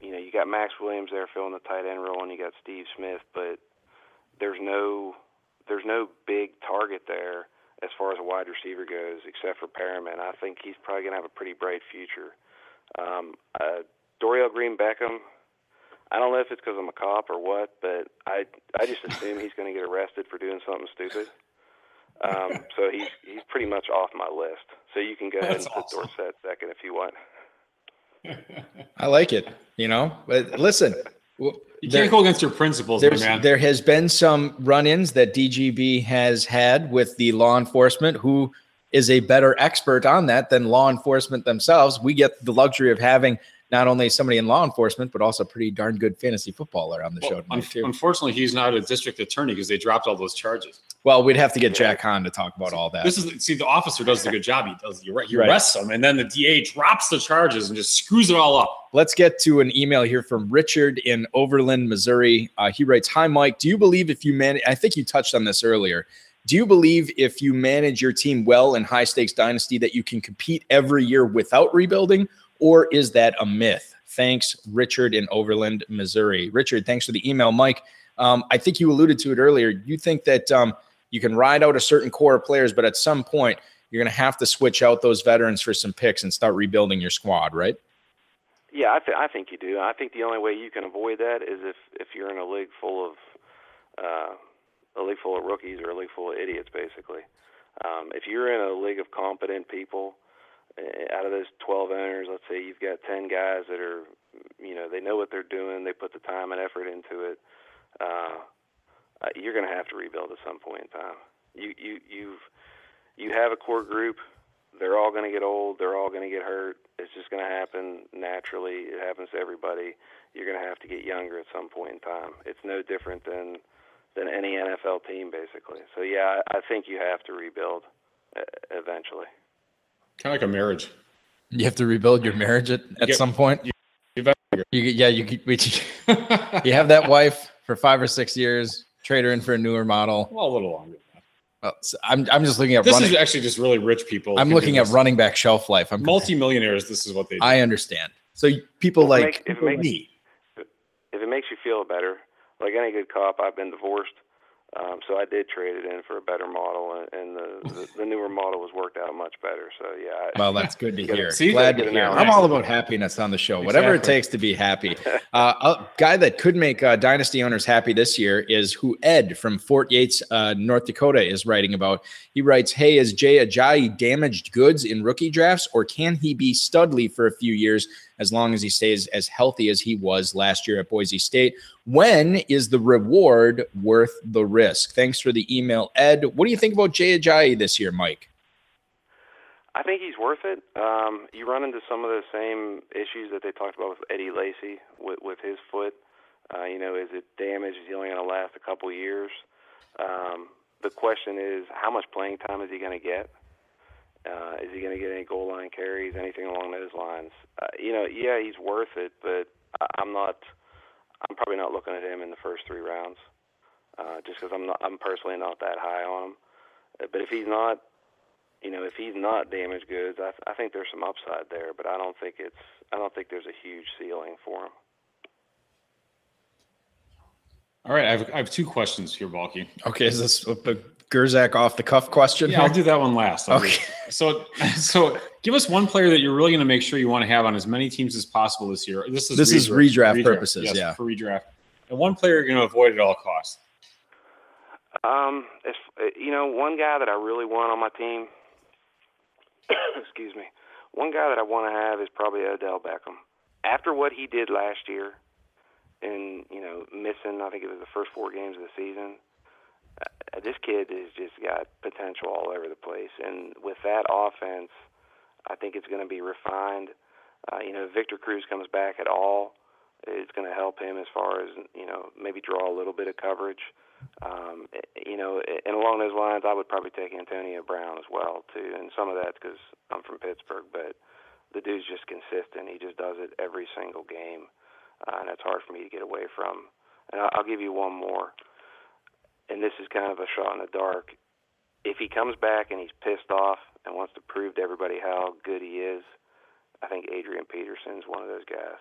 you know, you got Maxx Williams there filling the tight end role, and you got Steve Smith, but there's no, there's no big target there as far as a wide receiver goes, except for Perriman. I think he's probably going to have a pretty bright future. Um, uh, Dorial Green Beckham, I don't know if it's because I'm a cop or what, but I I just assume he's going to get arrested for doing something stupid. Um, so he's he's pretty much off my list. So you can go That's ahead and awesome. put Dorsett second if you want. I like it. You know, but listen, you there, can't go against your principles, man. There has been some run-ins that DGB has had with the law enforcement who is a better expert on that than law enforcement themselves. We get the luxury of having not only somebody in law enforcement, but also pretty darn good fantasy footballer on the well, show. Un- too. Unfortunately, he's not a district attorney because they dropped all those charges. Well, we'd have to get Jack Hahn to talk about all that. This is see, the officer does a good job. He does. You right he arrests right. them, and then the DA drops the charges and just screws it all up. Let's get to an email here from Richard in Overland, Missouri. Uh, he writes, "Hi, Mike. Do you believe if you manage? I think you touched on this earlier." Do you believe if you manage your team well in high stakes dynasty that you can compete every year without rebuilding, or is that a myth? Thanks, Richard in Overland, Missouri. Richard, thanks for the email. Mike, um, I think you alluded to it earlier. You think that um, you can ride out a certain core of players, but at some point, you're going to have to switch out those veterans for some picks and start rebuilding your squad, right? Yeah, I, th- I think you do. I think the only way you can avoid that is if if you're in a league full of uh, a league full of rookies or a league full of idiots, basically. Um, if you're in a league of competent people, out of those 12 owners, let's say you've got 10 guys that are, you know, they know what they're doing, they put the time and effort into it. Uh, uh, you're going to have to rebuild at some point in time. You you you've you have a core group. They're all going to get old. They're all going to get hurt. It's just going to happen naturally. It happens to everybody. You're going to have to get younger at some point in time. It's no different than than any NFL team, basically. So yeah, I, I think you have to rebuild uh, eventually. Kind of like a marriage. You have to rebuild your marriage at, at Yeah. some point. You- You, yeah, you we, you have that wife for five or six years, trade her in for a newer model. well, a little longer. Well, so I'm I'm just looking at This running. is actually just really rich people. I'm looking at running back shelf life. I'm multimillionaires. This is what they do. I understand. So people if like make- if people makes- me. If it makes you feel better, like any good cop, I've been divorced, um, so I did trade it in for a better model, and, and the, the the newer model was worked out much better. So yeah, I, Well, that's good to hear. see, Glad gotta hear. I'm all about happiness on the show. Whatever it takes to be happy. Uh, a guy that could make uh, dynasty owners happy this year is who Ed from Fort Yates, uh, North Dakota, is writing about. He writes, "Hey, is Jay Ajayi damaged goods in rookie drafts, or can he be Studley for a few years as long as he stays as healthy as he was last year at Boise State? When is the reward worth the risk?" Thanks for the email, Ed. What do you think about Jay Ajayi this year, Mike? I think he's worth it. Um, you run into some of the same issues that they talked about with Eddie Lacy with, with his foot. Uh, you know, is it damaged? Is he only going to last a couple years? Um, the question is, how much playing time is he going to get? Uh, is he going to get any goal line carries, anything along those lines? Uh, you know, yeah, he's worth it, but I, I'm not. I'm probably not looking at him in the first three rounds, uh, just because I'm not. I'm personally not that high on him. Uh, But if he's not, you know, if he's not damaged goods, I, I think there's some upside there. But I don't think it's. I don't think there's a huge ceiling for him. All right, I have, I have two questions here, Balky. Okay, is this a, a Gerczak off the cuff question? Yeah, I'll do that one last. I'll Okay. So, so give us one player that you're really going to make sure you want to have on as many teams as possible this year. This is This is redraft purposes, yes, yeah. for redraft. And one player you're going to avoid at all costs. Um, if you know, one guy that I really want on my team. excuse me. One guy that I want to have is probably Odell Beckham. After what he did last year, and you know, missing I think it was the first four games of the season. Uh, this kid has just got potential all over the place, and with that offense, I think it's going to be refined. Uh, you know, if Victor Cruz comes back at all, it's going to help him as far as you know, maybe draw a little bit of coverage. Um, eh, you know, and along those lines, I would probably take Antonio Brown as well too, and some of that's because I'm from Pittsburgh, but the dude's just consistent. He just does it every single game, uh, and it's hard for me to get away from. And I'll, I'll give you one more, and this is kind of a shot in the dark. If he comes back and he's pissed off and wants to prove to everybody how good he is, I think Adrian Peterson's one of those guys.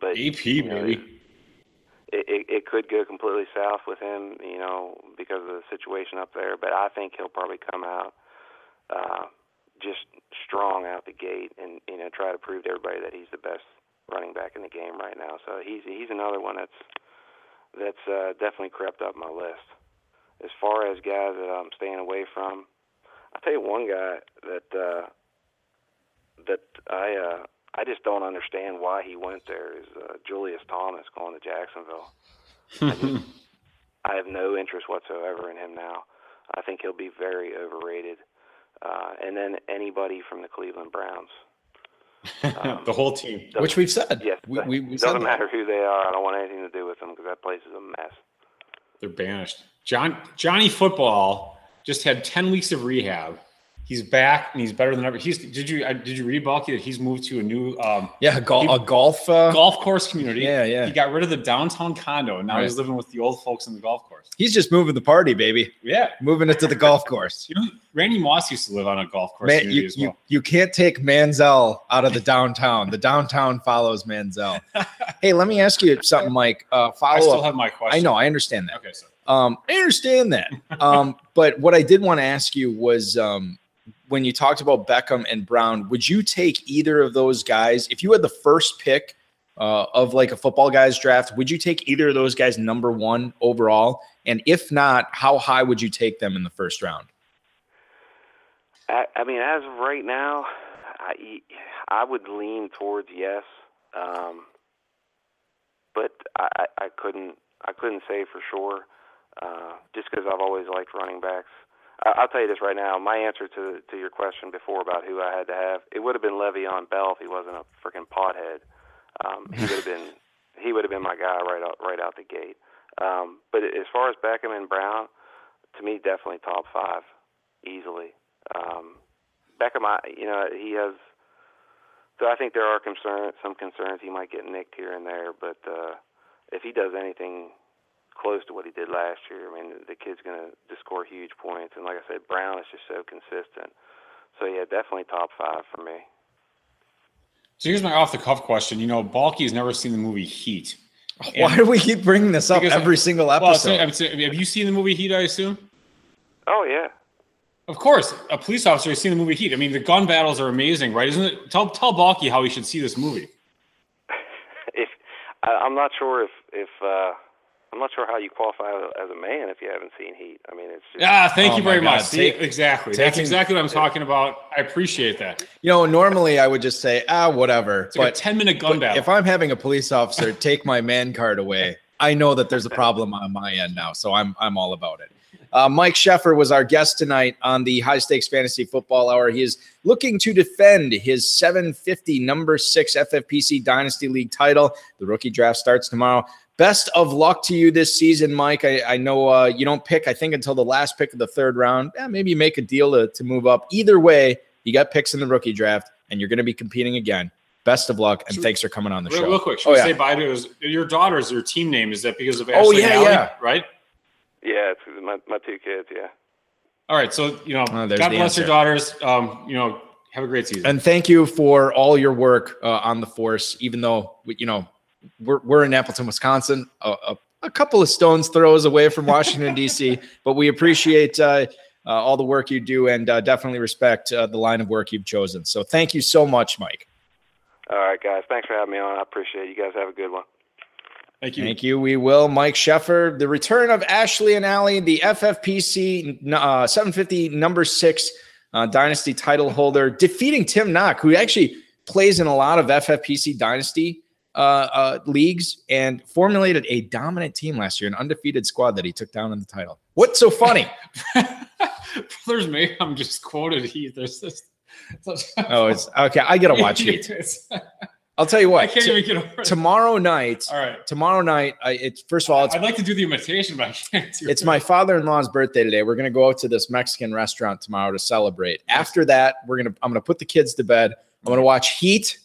But AP, you know, baby. it, it, it could go completely south with him, you know, because of the situation up there. But I think he'll probably come out uh, just strong out the gate, and you know, try to prove to everybody that he's the best running back in the game right now. So he's he's another one that's that's uh, definitely crept up my list. As far as guys that I'm staying away from, I'll tell you one guy that uh, that I uh, I just don't understand why he went there is uh, Julius Thomas going to Jacksonville. I, just, I have no interest whatsoever in him now. I think he'll be very overrated. Uh, and then anybody from the Cleveland Browns. Um, the whole team. Which we've said. yes, we, we, we doesn't that. matter who they are. I don't want anything to do with them because that place is a mess. They're banished. John Johnny Football just had ten weeks of rehab. He's back and he's better than ever. He's did you uh, did you read Balky that he's moved to a new um, Yeah, gol- He- a golf. Uh, golf course community? Yeah, yeah. He got rid of the downtown condo and now Right. he's living with the old folks in the golf course. He's just moving the party, baby. Yeah, Moving it to the golf course. you know Randy Moss used to live on a golf course Man, you, as you, well. you can't take Manziel out of the downtown. The downtown follows Manziel. hey, let me ask you something, Mike. Uh, I follow still up. have my question. I know, I understand that. Okay, so Um, I understand that. Um, but what I did want to ask you was um, when you talked about Beckham and Brown, would you take either of those guys if you had the first pick uh, of like a football guys draft? Would you take either of those guys number one overall? And if not, how high would you take them in the first round? I, I mean, as of right now, I I would lean towards yes, um, but I, I couldn't I couldn't say for sure, uh, just because I've always liked running backs. I'll tell you this right now. My answer to to your question before about who I had to have, it would have been Le'Veon Bell if he wasn't a freaking pothead. Um, he would have been he would have been my guy right out right out the gate. Um, but as far as Beckham and Brown, to me, definitely top five, easily. Um, Beckham, I, you know, he has. So I think there are concerns, some concerns he might get nicked here and there, but uh, if he does anything close to what he did last year, I mean, the kid's going to just score huge points. And like I said, Brown is just so consistent. So yeah, definitely top five for me. So here's my off the cuff question. You know, Balky has never seen the movie Heat. Why do we keep bringing this up Because- every single episode? I'm saying- have you seen the movie Heat? I assume. Oh yeah, Of course, a police officer has seen the movie Heat. I mean, the gun battles are amazing, right? Isn't it? Tell tell Balky how he should see this movie. if I, I'm not sure if if uh, I'm not sure how you qualify as a man if you haven't seen Heat. I mean, it's just Yeah, thank Oh you very God, much. See, take- exactly. That's exactly what I'm talking about. I appreciate that. you know, normally I would just say, ah, whatever. It's like but a 10 minute gun But battle. if I'm having a police officer take my man card away, I know that there's a problem on my end now, so I'm I'm all about it. Uh, Mike Sheffer was our guest tonight on the High Stakes Fantasy Football Hour. He is looking to defend his 750 number six FFPC Dynasty League title. The rookie draft starts tomorrow. Best of luck to you this season, Mike. I, I know uh, you don't pick, I think, until the last pick of the third round. Eh, maybe you make a deal to, to move up. Either way, you got picks in the rookie draft, and you're going to be competing again. Best of luck, and Should- thanks for coming on the real, show. real quick, should Oh, we yeah. say bye to his, your daughter's your team name? Is that because of Oh, yeah, and yeah. right? yeah, it's my my two kids. Yeah. All right, so you know, Oh, God the bless your daughters. Um, you know, have a great season. And thank you for all your work uh, on the force, even though, you know, we're, we're in Appleton, Wisconsin, a, a, a couple of stones throws away from Washington, D.C., but we appreciate uh, uh, all the work you do and uh, definitely respect uh, the line of work you've chosen. So thank you so much, Mike. All right, guys. Thanks for having me on. I appreciate it. You guys have a good one. Thank you. Thank you. We will. Mike Sheffer, the return of Ashley and Allie, the FFPC uh, 750 number six uh, dynasty title holder, defeating Tim Knock, who actually plays in a lot of FFPC dynasty uh, uh, leagues and formulated a dominant team last year, an undefeated squad that he took down in the title. What's so funny? Brothers Mayhem just quoted Heath. There's this. oh, it's okay. I gotta watch it. It's- I'll tell you what. I can't t- even get over it. tomorrow night. All right. Tomorrow night. I, it's first of all, it's I'd like to do the imitation, but I can't do It's it. my father-in-law's birthday today. We're gonna go out to this Mexican restaurant tomorrow to celebrate. After that, we're gonna I'm gonna put the kids to bed. I'm gonna watch Heat,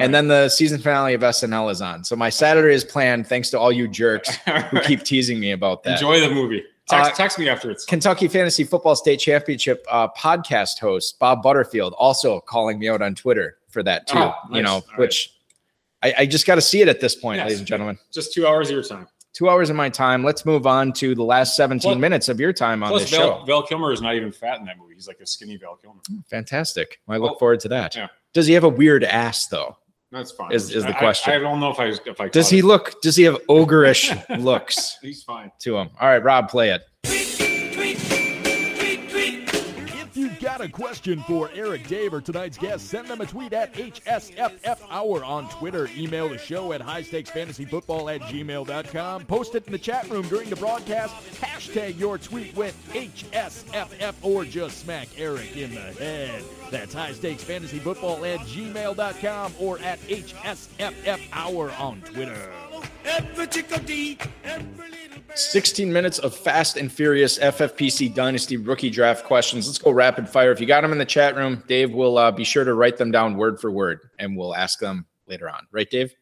and then the season finale of SNL is on. So my Saturday is planned. Thanks to all you jerks All who keep teasing me about that. Enjoy the movie. Text, Uh, text me afterwards. Kentucky Fantasy Football State Championship uh, podcast host Bob Butterfield also calling me out on Twitter for that too. Oh, You know, All right. which I, I just got to see it at this point, Yes. ladies and gentlemen. Just two hours of your time. Two hours of my time. Let's move on to the last 17 Plus- minutes of your time on this Val, show. Val Kilmer is not even fat in that movie. He's like a skinny Val Kilmer. Fantastic. I look Oh, forward to that. yeah. Does he have a weird ass though? That's fine. Is- is the I- I- question. I, don't know if I if I Does he it. look? Does he have ogreish looks He's fine. to him? All right, Rob, play it. Got a question for Eric Dave or tonight's guest, send them a tweet at HSFF Hour on Twitter. Email the show at highstakesfantasyfootball at gmail.com. Post it in the chat room during the broadcast. Hashtag your tweet with HSFF or just smack Eric in the head. That's highstakesfantasyfootball at gmail.com or at HSFF Hour on Twitter. 16 minutes of fast and furious FFPC Dynasty rookie draft questions. Let's go rapid fire. If you got them in the chat room, Dave will uh, be sure to write them down word for word, and we'll ask them later on. Right, Dave?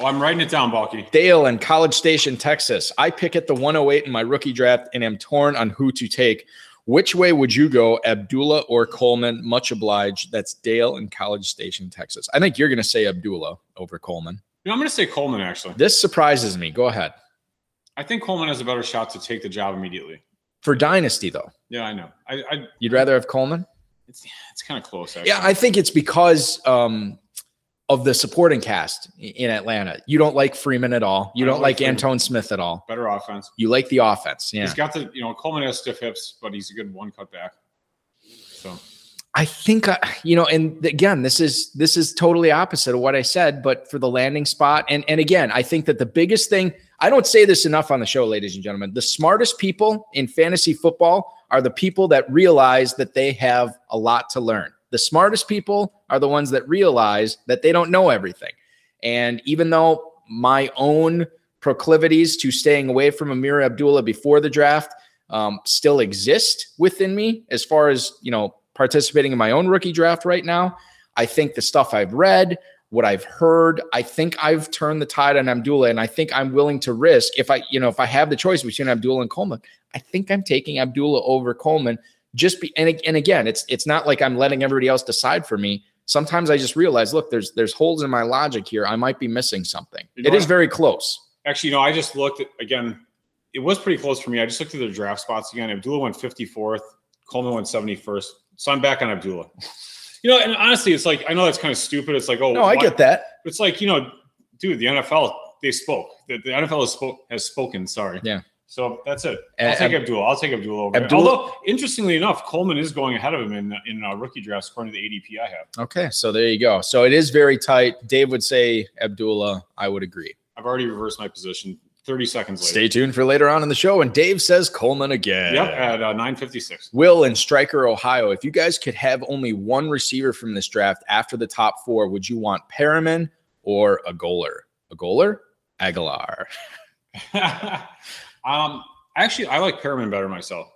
Oh, I'm writing it down, Balky. Dale in College Station, Texas. I pick at the 108 in my rookie draft and am torn on who to take. Which way would you go, Abdullah or Coleman? Much obliged. That's Dale in College Station, Texas. I think you're going to say Abdullah over Coleman. You know, I'm going to say Coleman. Actually, This surprises me. Go ahead. I think Coleman has a better shot to take the job immediately. For Dynasty, though, Yeah, I know. I, I you'd rather have Coleman? It's it's kind of close. Actually. Yeah, I think it's because um, of the supporting cast in Atlanta. You don't like Freeman at all. You I don't don't like like Antone Smith at all. better offense. You like the offense. Yeah. He's got the you know Coleman has stiff hips, but he's a good one cut back. So I think I, you know, and again, this is this is totally opposite of what I said, but for the landing spot, and and again, I think that the biggest thing I don't say this enough on the show, ladies and gentlemen. The smartest people in fantasy football are the people that realize that they have a lot to learn. The smartest people are the ones that realize that they don't know everything. And even though my own proclivities to staying away from Ameer Abdullah before the draft um, still exist within me as far as you know participating in my own rookie draft right now. I think the stuff I've read, what I've heard, I think I've turned the tide on Abdullah, and I think I'm willing to risk if I, you know, if I have the choice between Abdullah and Coleman, I think I'm taking Abdullah over Coleman. Just be and, and again, it's it's not like I'm letting everybody else decide for me. Sometimes I just realize, look, there's there's holes in my logic here. I might be missing something. You know It is what? very close. actually, you know, I just looked at again. It was pretty close for me. I just looked at the draft spots again. Abdullah went 54th. Coleman went 71st. So I'm back on Abdullah. You know, and honestly, it's like I know that's kind of stupid. It's like, oh, No, I get that. It's like you know, dude, the NFL they spoke. The, the NFL has spoke has spoken. Sorry. Yeah. So that's it. I'll And- take Abdullah. I'll take Abdullah over. him. Abdullah- Although, interestingly enough, Coleman is going ahead of him in in uh, rookie drafts according to the ADP I have. Okay, so there you go. So it is very tight. Dave would say Abdullah. I would agree. I've already reversed my position. Thirty seconds later. Stay tuned for later on in the show. And Dave says Coleman again. Yep, at uh, nine fifty six. Will in Stryker, Ohio. If you guys could have only one receiver from this draft after the top four, would you want Perriman or a goaler? A goaler? Agholor. um, actually, I like Perriman better myself.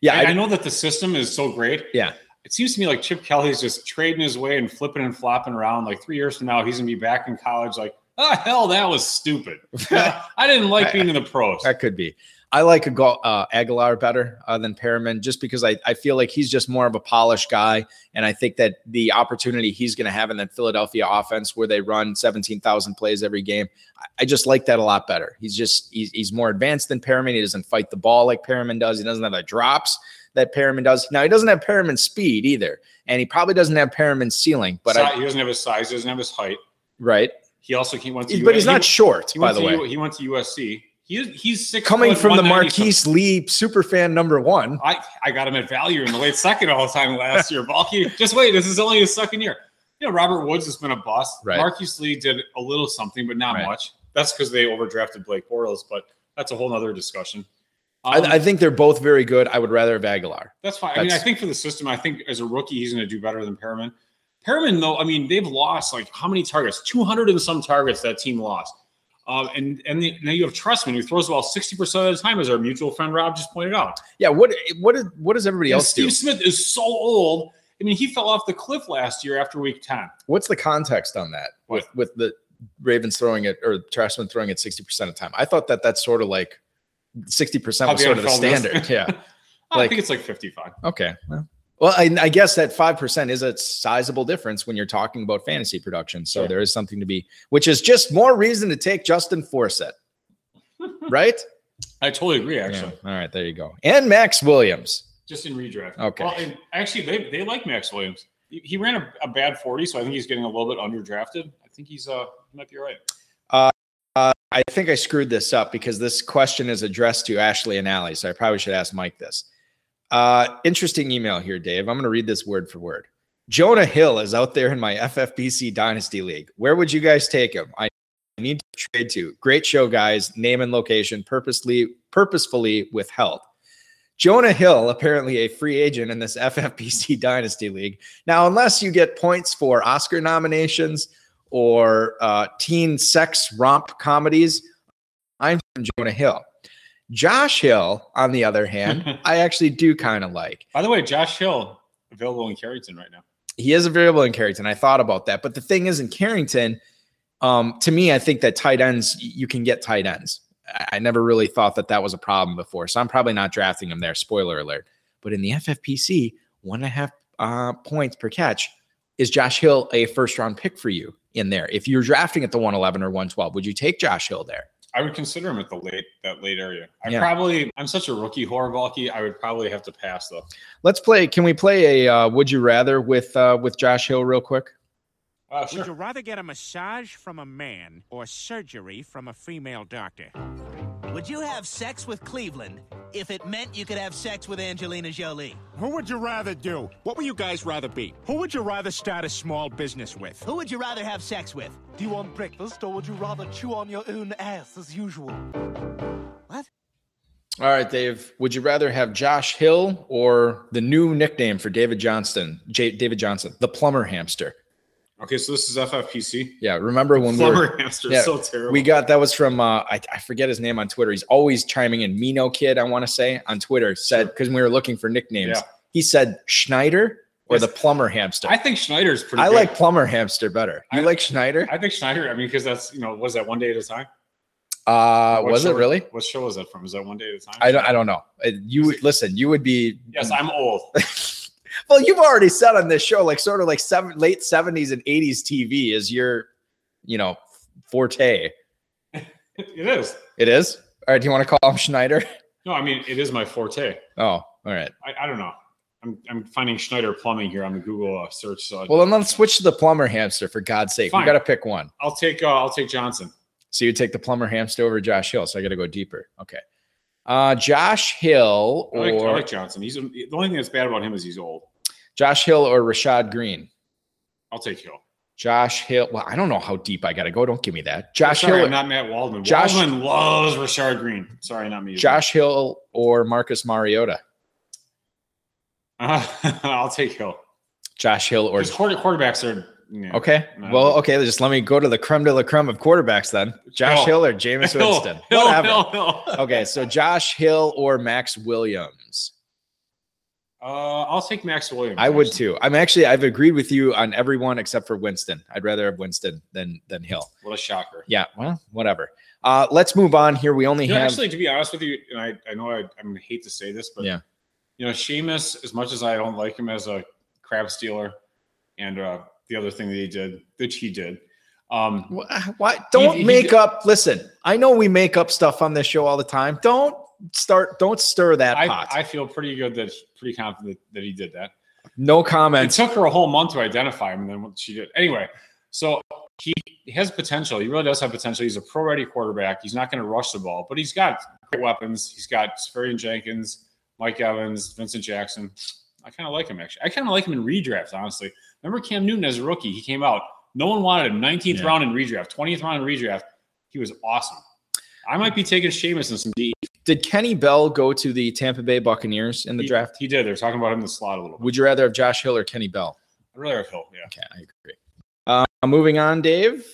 Yeah, I, I, I know that the system is so great. Yeah. It seems to me like Chip Kelly's just trading his way and flipping and flopping around. Like three years from now, he's gonna be back in college. Like, oh hell, that was stupid. I didn't like being in the pros. that could be. I like a go, uh, Agholor better uh, than Perriman just because I, I feel like he's just more of a polished guy. And I think that the opportunity he's going to have in that Philadelphia offense where they run 17,000 plays every game, I, I just like that a lot better. He's just, he's, he's more advanced than Perriman. He doesn't fight the ball like Perriman does. He doesn't have the drops that Perriman does. Now, he doesn't have Perriman's speed either. And he probably doesn't have Perriman's ceiling, but Si- I, he doesn't have his size. He doesn't have his height. right. He also he went to. But he's he- not short, He by the way. U- he went to USC. He he's six Coming from the 190 Marquise Lee superfan number one. I, I got him at value in the late second all the time last year. Balky, just wait. This is only his second year. You know, Robert Woods has been a bust. Right. Marquise Lee did a little something, but not Right. much. That's because they overdrafted Blake Bortles, but that's a whole nother discussion. I, Um, I think they're both very good. I would rather have Agholor. that's fine. I mean, I think for the system, I think as a rookie, he's going to do better than Perriman. Perriman, though, I mean, they've lost like how many targets? 200 and some targets that team lost. Um, and and the, now you have Trestman, who throws the ball 60% of the time, as our mutual friend Rob just pointed out. Yeah. What what is what does everybody And else do? Steve Smith is so old. I mean, he fell off the cliff last year after week 10. What's the context on that with What? with the Ravens throwing it or Trashman throwing it sixty percent of the time? I thought that that's sort of like sixty percent was sort of the standard. Yeah. I Like- think it's like 55. Okay. Well, well, I, I guess that five percent is a sizable difference when you're talking about fantasy production. So Sure. there is something to be, which is just more reason to take Justin Forsett, right? I totally agree, actually. Yeah. All right, there you go. And Maxx Williams. Just in redraft. Okay. Well, and actually, they, they like Maxx Williams. He, ran a, a bad 40, so I think he's getting a little bit underdrafted. I think he's uh he might be right. I think I screwed this up because this question is addressed to Ashley and Allie. So I probably should ask Mike this. Uh, interesting email here, Dave. I'm going to read this word for word. Jonah Hill is out there in my FFPC Dynasty League. Where would you guys take him? I need to trade to. Great show, guys. Name and location purposely, purposefully withheld. Jonah Hill, apparently a free agent in this FFPC Dynasty League. Now, unless you get points for Oscar nominations or uh, teen sex romp comedies, I'm from Jonah Hill. Josh Hill, on the other hand, I actually do kind of like. By the way, Josh Hill available in Carrington right now. He is available in Carrington. I thought about that. But the thing is, in Carrington, um, to me, I think that tight ends, you can get tight ends. I, I never really thought that that was a problem before. So I'm probably not drafting him there. Spoiler alert. But in the FFPC, one and a half uh, points per catch. Is Josh Hill a first round pick for you in there? If you're drafting at the 111 or 112, would you take Josh Hill there? I would consider him at the late that late area. I Yeah. probably I'm such a rookie horror Balky. I would probably have to pass though. Let's play. Can we play a uh, Would You Rather with uh, with Josh Hill real quick? Uh, Would you rather get a massage from a man or surgery from a female doctor? Would you have sex with Cleveland if it meant you could have sex with Angelina Jolie? Who would you rather do? What would you guys rather be? Who would you rather start a small business with? Who would you rather have sex with? Do you want breakfast or would you rather chew on your own ass as usual? What? All right, Dave. Would you rather have Josh Hill or the new nickname for David Johnston? J- David Johnson, the plumber hamster. Okay, so this is FFPC. Yeah, remember when we were Plumber hamster, Yeah, so terrible. We got that was from uh, I, I forget his name on Twitter. He's always chiming in. Mino Kid, I want to say on Twitter said because we were looking for nicknames. Yeah. He said Schneider or Yes. the plumber hamster. I I, think Schneider's pretty. good. like plumber hamster better. You I- like Schneider? I think Schneider. I mean, because that's you know, was that one day at a time? uh, What was it really? What show was that from? Is that one day at a time? I don't. I don't know. Uh, You would listen. You would be. Yes, I'm old. Well, you've already said on this show, like sort of like seven, late seventies and eighties TV is your, you know, forte. it is. It is. All right. Do you want to call him Schneider? No, I mean it is my forte. Oh, all right. I, I don't know. I'm, I'm finding Schneider plumbing here on the Google uh, search. So Well, then let's switch to the plumber hamster for God's sake. We Fine. got to pick one. I'll take uh, I'll take Johnson. So you take the plumber hamster over Josh Hill. So I got to go deeper. Okay. Uh, Josh Hill I like, I or like Johnson. He's the only thing that's bad about him is he's old. Josh Hill or Rashad Greene. I'll take Hill. Josh Hill. Well, I don't know how deep I got to go. Don't give me that. Josh Sorry, Hill. I'm not Matt Waldman. Josh- Waldman loves Rashard Green. Sorry, not me. Josh Hill or Marcus Mariota. Uh, I'll take Hill. Josh Hill or quarterbacks are. Okay. Well, okay. Just let me go to the creme de la creme of quarterbacks then. Josh Hill. Hill or Jameis Hill, Winston. Hill. Hill, Hill. Okay. So Josh Hill or Maxx Williams. Uh, I'll take Maxx Williams. I would too. I'm actually I've agreed with you on everyone except for Winston. I'd rather have Winston than than Hill. What a shocker. Yeah. Well, whatever. Uh, let's move on here. We only You know, have actually, to be honest with you, and I, I know I, I'm gonna hate to say this, but Yeah. you know, Sheamus, as much as I don't like him as a crab stealer, and uh, the other thing that he did, which he did, um, Why- why don't he make did- up listen. I know we make up stuff on this show all the time. Don't start don't stir that pot. I, I feel pretty good that pretty confident that he did that. no comment. It took her a whole month to identify him, and then what she did. Anyway, so he has potential. He really does have potential. He's a pro-ready quarterback. He's not going to rush the ball, but he's got great weapons. He's got Seferian-Jenkins, Mike Evans, Vincent Jackson. I kind of like him actually. I kind of like him in redrafts, honestly. Remember Cam Newton as a rookie? He came out. No one wanted him. 19th Yeah. round in redraft, 20th round in redraft. He was awesome. I might be taking Sheamus in some D. Did Kenny Bell go to the Tampa Bay Buccaneers in the He- draft? He did. They're talking about him in the slot a little bit. Would you rather have Josh Hill or Kenny Bell? I'd rather have Hill. Yeah. Okay, I agree. Uh, moving on, Dave.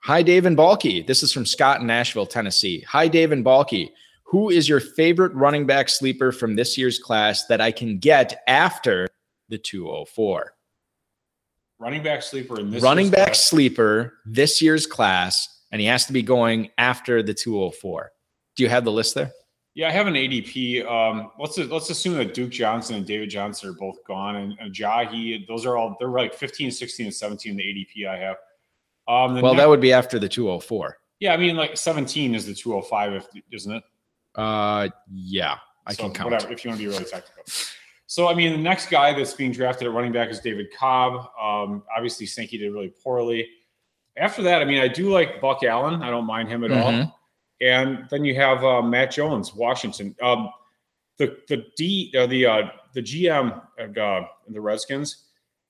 Hi, Dave and Balky. This is from Scott in Nashville, Tennessee. Hi, Dave and Balky. Who is your favorite running back sleeper from this year's class that I can get after the 204? Running back sleeper in this running back class. sleeper this year's class, and he has to be going after the 204. Do you have the list there? Yeah, I have an ADP. Um, let's let's assume that Duke Johnson and David Johnson are both gone, and, and Jahi. Those are all they're like 15, 16, and 17. The ADP I have. Um, Well, next- that would be after the 204. yeah, I mean like 17 is the 205, if isn't it? Uh, yeah, I So can count. Whatever, if you want to be really technical. So, I mean, the next guy that's being drafted at running back is David Cobb. Um, obviously, Sankey did really poorly. After that, I mean, I do like Buck Allen. I don't mind him at Mhm. all. And then you have uh, Matt Jones, Washington. Um, the the D uh, the uh, the GM of uh, the Redskins.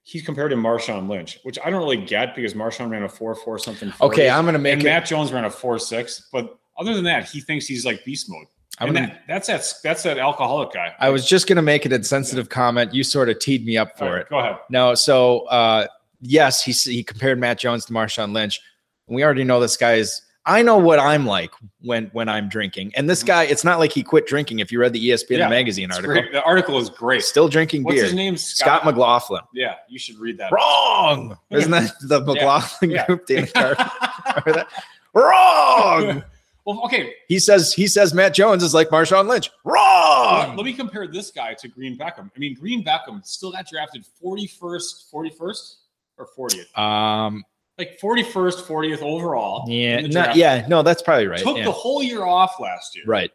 He's compared to Marshawn Lynch, which I don't really get because Marshawn ran a four four something. 40, Okay, I'm gonna make and it. Matt Jones ran a four six. But other than that, he thinks he's like beast mode. I'm gonna- that, that's that that's that alcoholic guy. I was just going to make an insensitive comment. You sort of teed me up for right, it. Go ahead. No, so uh, yes, he he compared Matt Jones to Marshawn Lynch. We already know this guy is. I know what I'm like when when I'm drinking, and this guy. It's not like he quit drinking. If you read the ESPN Mm-hmm. Yeah, magazine article, great. The article is great. still drinking What's beer. his name? Scot McCloughan. Yeah, you should read that. Wrong. Isn't that the McLaughlin Yeah. group? Dana Carvey? That? Wrong. well, okay. He says he says Matt Jones is like Marshawn Lynch. Wrong. let me compare this guy to Green Beckham. I mean, Green Beckham still got drafted 41st, 41st or 40th. Um, like 41st, 40th overall. Yeah, no, yeah, no, that's probably right. Took yeah. the whole year off last year. right.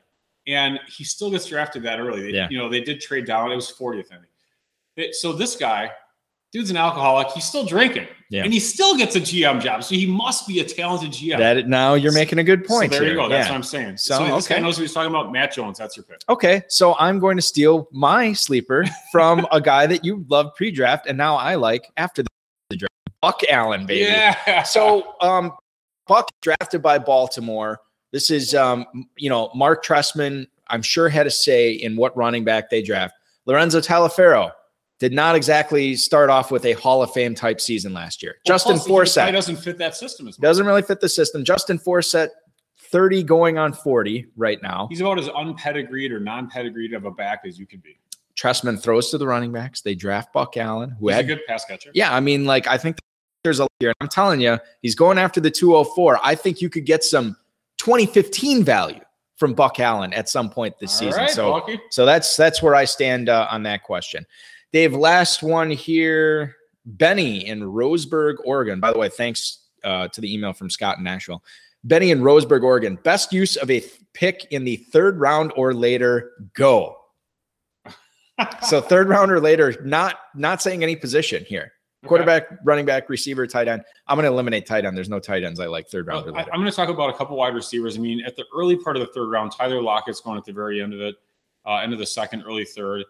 and he still gets drafted that early. They, Yeah. You know, they did trade down. It was 40th, I think. It- so this guy, dude's an alcoholic. He's still drinking, Yeah. and he still gets a GM job. So he must be a talented GM. That now you're making a good point. So there here. you go. That's Yeah. what I'm saying. So, So, this guy okay. knows what he's talking about. Matt Jones. That's your pick. Okay, so I'm going to steal my sleeper from a guy that you loved pre-draft, and now I like after the. Buck Allen, baby. Yeah. So, um, Buck drafted by Baltimore. This is, um, you know, Marc Trestman. I'm sure had a say in what running back they draft. Lorenzo Taliaferro did not exactly start off with a Hall of Fame type season last year. Well, Justin plus, he just probably Forsett doesn't fit that system as much. doesn't really fit the system. Justin Forsett, 30 going on 40 right now. He's about as unpedigreed or non-pedigreed of a back as you can be. Tressman throws to the running backs. They draft Buck Allen, who He's a had good pass catcher. Yeah, I mean, like I think there's a here. I'm telling you, he's going after the 204. I think you could get some 2015 value from Buck Allen at some point this All season. right, so, Bucky. so that's that's where I stand uh, on that question. Dave, last one here. Benny in Roseburg, Oregon. By the way, thanks uh, to the email from Scott in Nashville. Benny in Roseburg, Oregon. Best use of a th- pick in the third round or later. Go. so third round or later, not not saying any position here. Okay. Quarterback, running back, receiver, tight end. I'm going to eliminate tight end. There's no tight ends I like third round or I, am going to talk about a couple wide receivers. I mean, at the early part of the third round, Tyler Lockett's going at the very end of it, uh, end of the second, early third.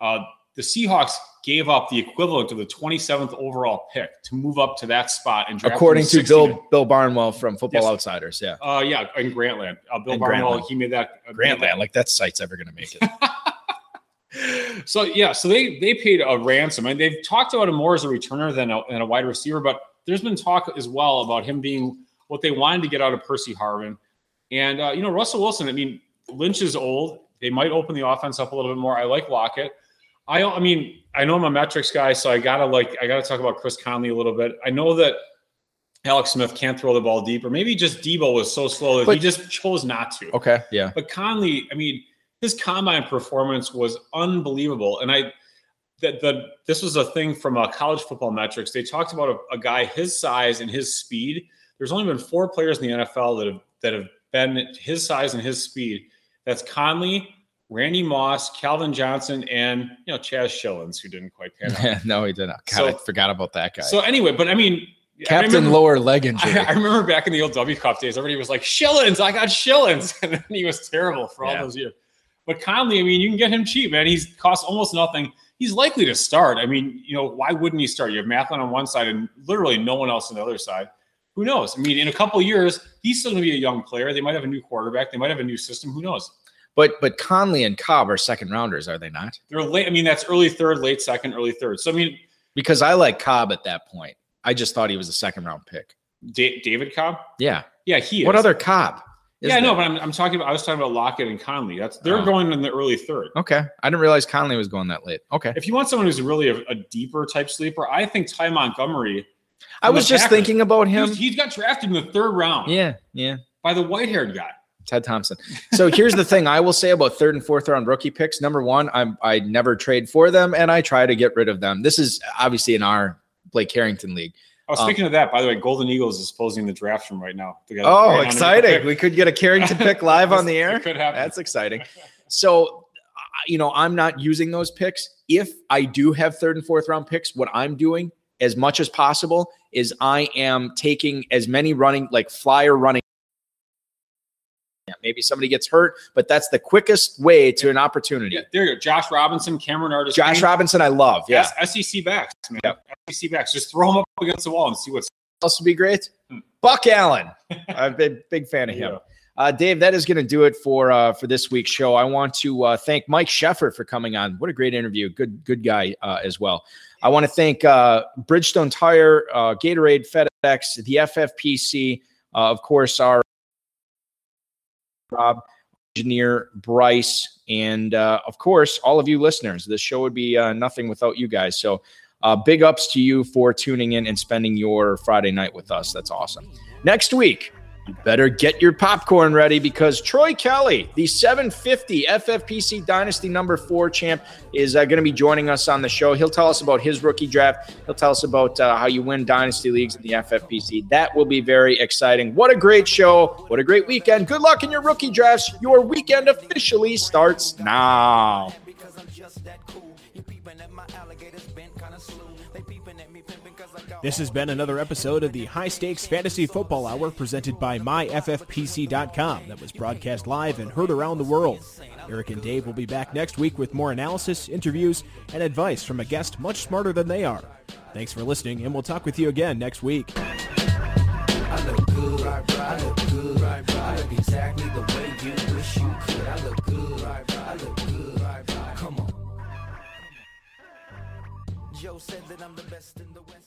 Uh, the Seahawks gave up the equivalent of the 27th overall pick to move up to that spot and According to Bill Bill Barnwell from Football Yes. Outsiders, yeah. Uh, yeah, in Grantland. Uh, Bill In Barnwell, Grantland. he made that. uh, made that- Grantland, like that site's ever going to make it. so yeah, so they they paid a ransom, and they've talked about him more as a returner than a, than a wide receiver. But there's been talk as well about him being what they wanted to get out of Percy Harvin, and uh, you know Russell Wilson. I mean, Lynch is old. They might open the offense up a little bit more. I like Lockett. I I mean I know I'm a metrics guy, so I gotta like I gotta talk about Chris Conley a little bit. I know that. Alex Smith can't throw the ball deep, or maybe just Debo was so slow that he just chose not to. okay, yeah. But Conley, I mean, his combine performance was unbelievable. And I that the this was a thing from uh, college football metrics. They talked about a, a guy his size and his speed. There's only been four players in the NFL that have that have been his size and his speed. That's Conley, Randy Moss, Calvin Johnson, and you know Chaz Schilens, who didn't quite pan out. no, he didn't. God, So- I forgot about that guy. So anyway, but I mean, I Captain remember- lower leg injury. I, I remember back in the old W Cup days, everybody was like, Schilens, I got Shillings. And then he was terrible for all Yeah. those years. But Conley, I mean, you can get him cheap, man. He's cost almost nothing. He's likely to start. I mean, you know, why wouldn't he start? You have Maclin on one side and literally no one else on the other side. Who knows? I mean, in a couple of years, he's still going to be a young player. They might have a new quarterback. They might have a new system. Who knows? but but Conley and Cobb are second rounders, are they not? They're late. I mean, that's early third, late second, early third. So, I mean, Because I like Cobb at that point. I just thought he was a second round pick. Da- David Cobb. Yeah. Yeah, he is. What other Cobb? Yeah, know, but I'm, I'm talking about, I was talking about Lockett and Conley. That's they're Oh. going in the early third. Okay. I didn't realize Conley was going that late. Okay. If you want someone who's really a, a deeper type sleeper, I think Ty Montgomery. I was just Packers. thinking about him. He's, he's got drafted in the third round Yeah. Yeah. by the white haired guy. Ted Thompson. So here's the thing I will say about third and fourth round rookie picks. Number one, I'm I never trade for them and I try to get rid of them. This is obviously in our Blake Harrington league. Oh, Um, speaking of that, by the way, Golden Eagles is posing the draft from right now. Oh, right exciting. We could get a Carrington pick live on the air. Could happen. That's exciting. So, you know, I'm not using those picks. If I do have third and fourth round picks, what I'm doing as much as possible is I am taking as many running, like flyer running. Yeah, maybe somebody gets hurt, but that's the quickest way to an opportunity. Yeah, there you go. Josh Robinson, Cameron Artist. Josh Robinson, I love. Yeah. Yes, SEC backs, man. Yep. SEC backs. Just throw them up against the wall and see what's. else would be great? Hmm. Buck Allen. I'm a big, big fan of him. Yeah. Uh, Dave, that is going to do it for uh, for this week's show. I want to uh, thank Mike Sheffer for coming on. What a great interview. Good good guy uh, as well. I want to thank uh, Bridgestone Tire, uh, Gatorade, FedEx, the FFPC, uh, of course, our Rob, engineer Bryce, and uh, of course, all of you listeners. This show would be uh, nothing without you guys. So, uh, big ups to you for tuning in and spending your Friday night with us. That's awesome. Next week, You better get your popcorn ready because Troy Kelly, the 750 FFPC Dynasty number four champ, is uh, going to be joining us on the show. He'll tell us about his rookie draft. He'll tell us about uh, how you win Dynasty leagues in the FFPC. That will be very exciting. What a great show. What a great weekend. Good luck in your rookie drafts. Your weekend officially starts now. This has been another episode of the High Stakes Fantasy Football Hour presented by MyFFPC.com that was broadcast live and heard around the world. Eric and Dave will be back next week with more analysis, interviews, and advice from a guest much smarter than they are. Thanks for listening, and we'll talk with you again next week. I look good, I look good, I look exactly the way you wish you could. I look good, I look good, come on. Joe said that I'm the best in the West.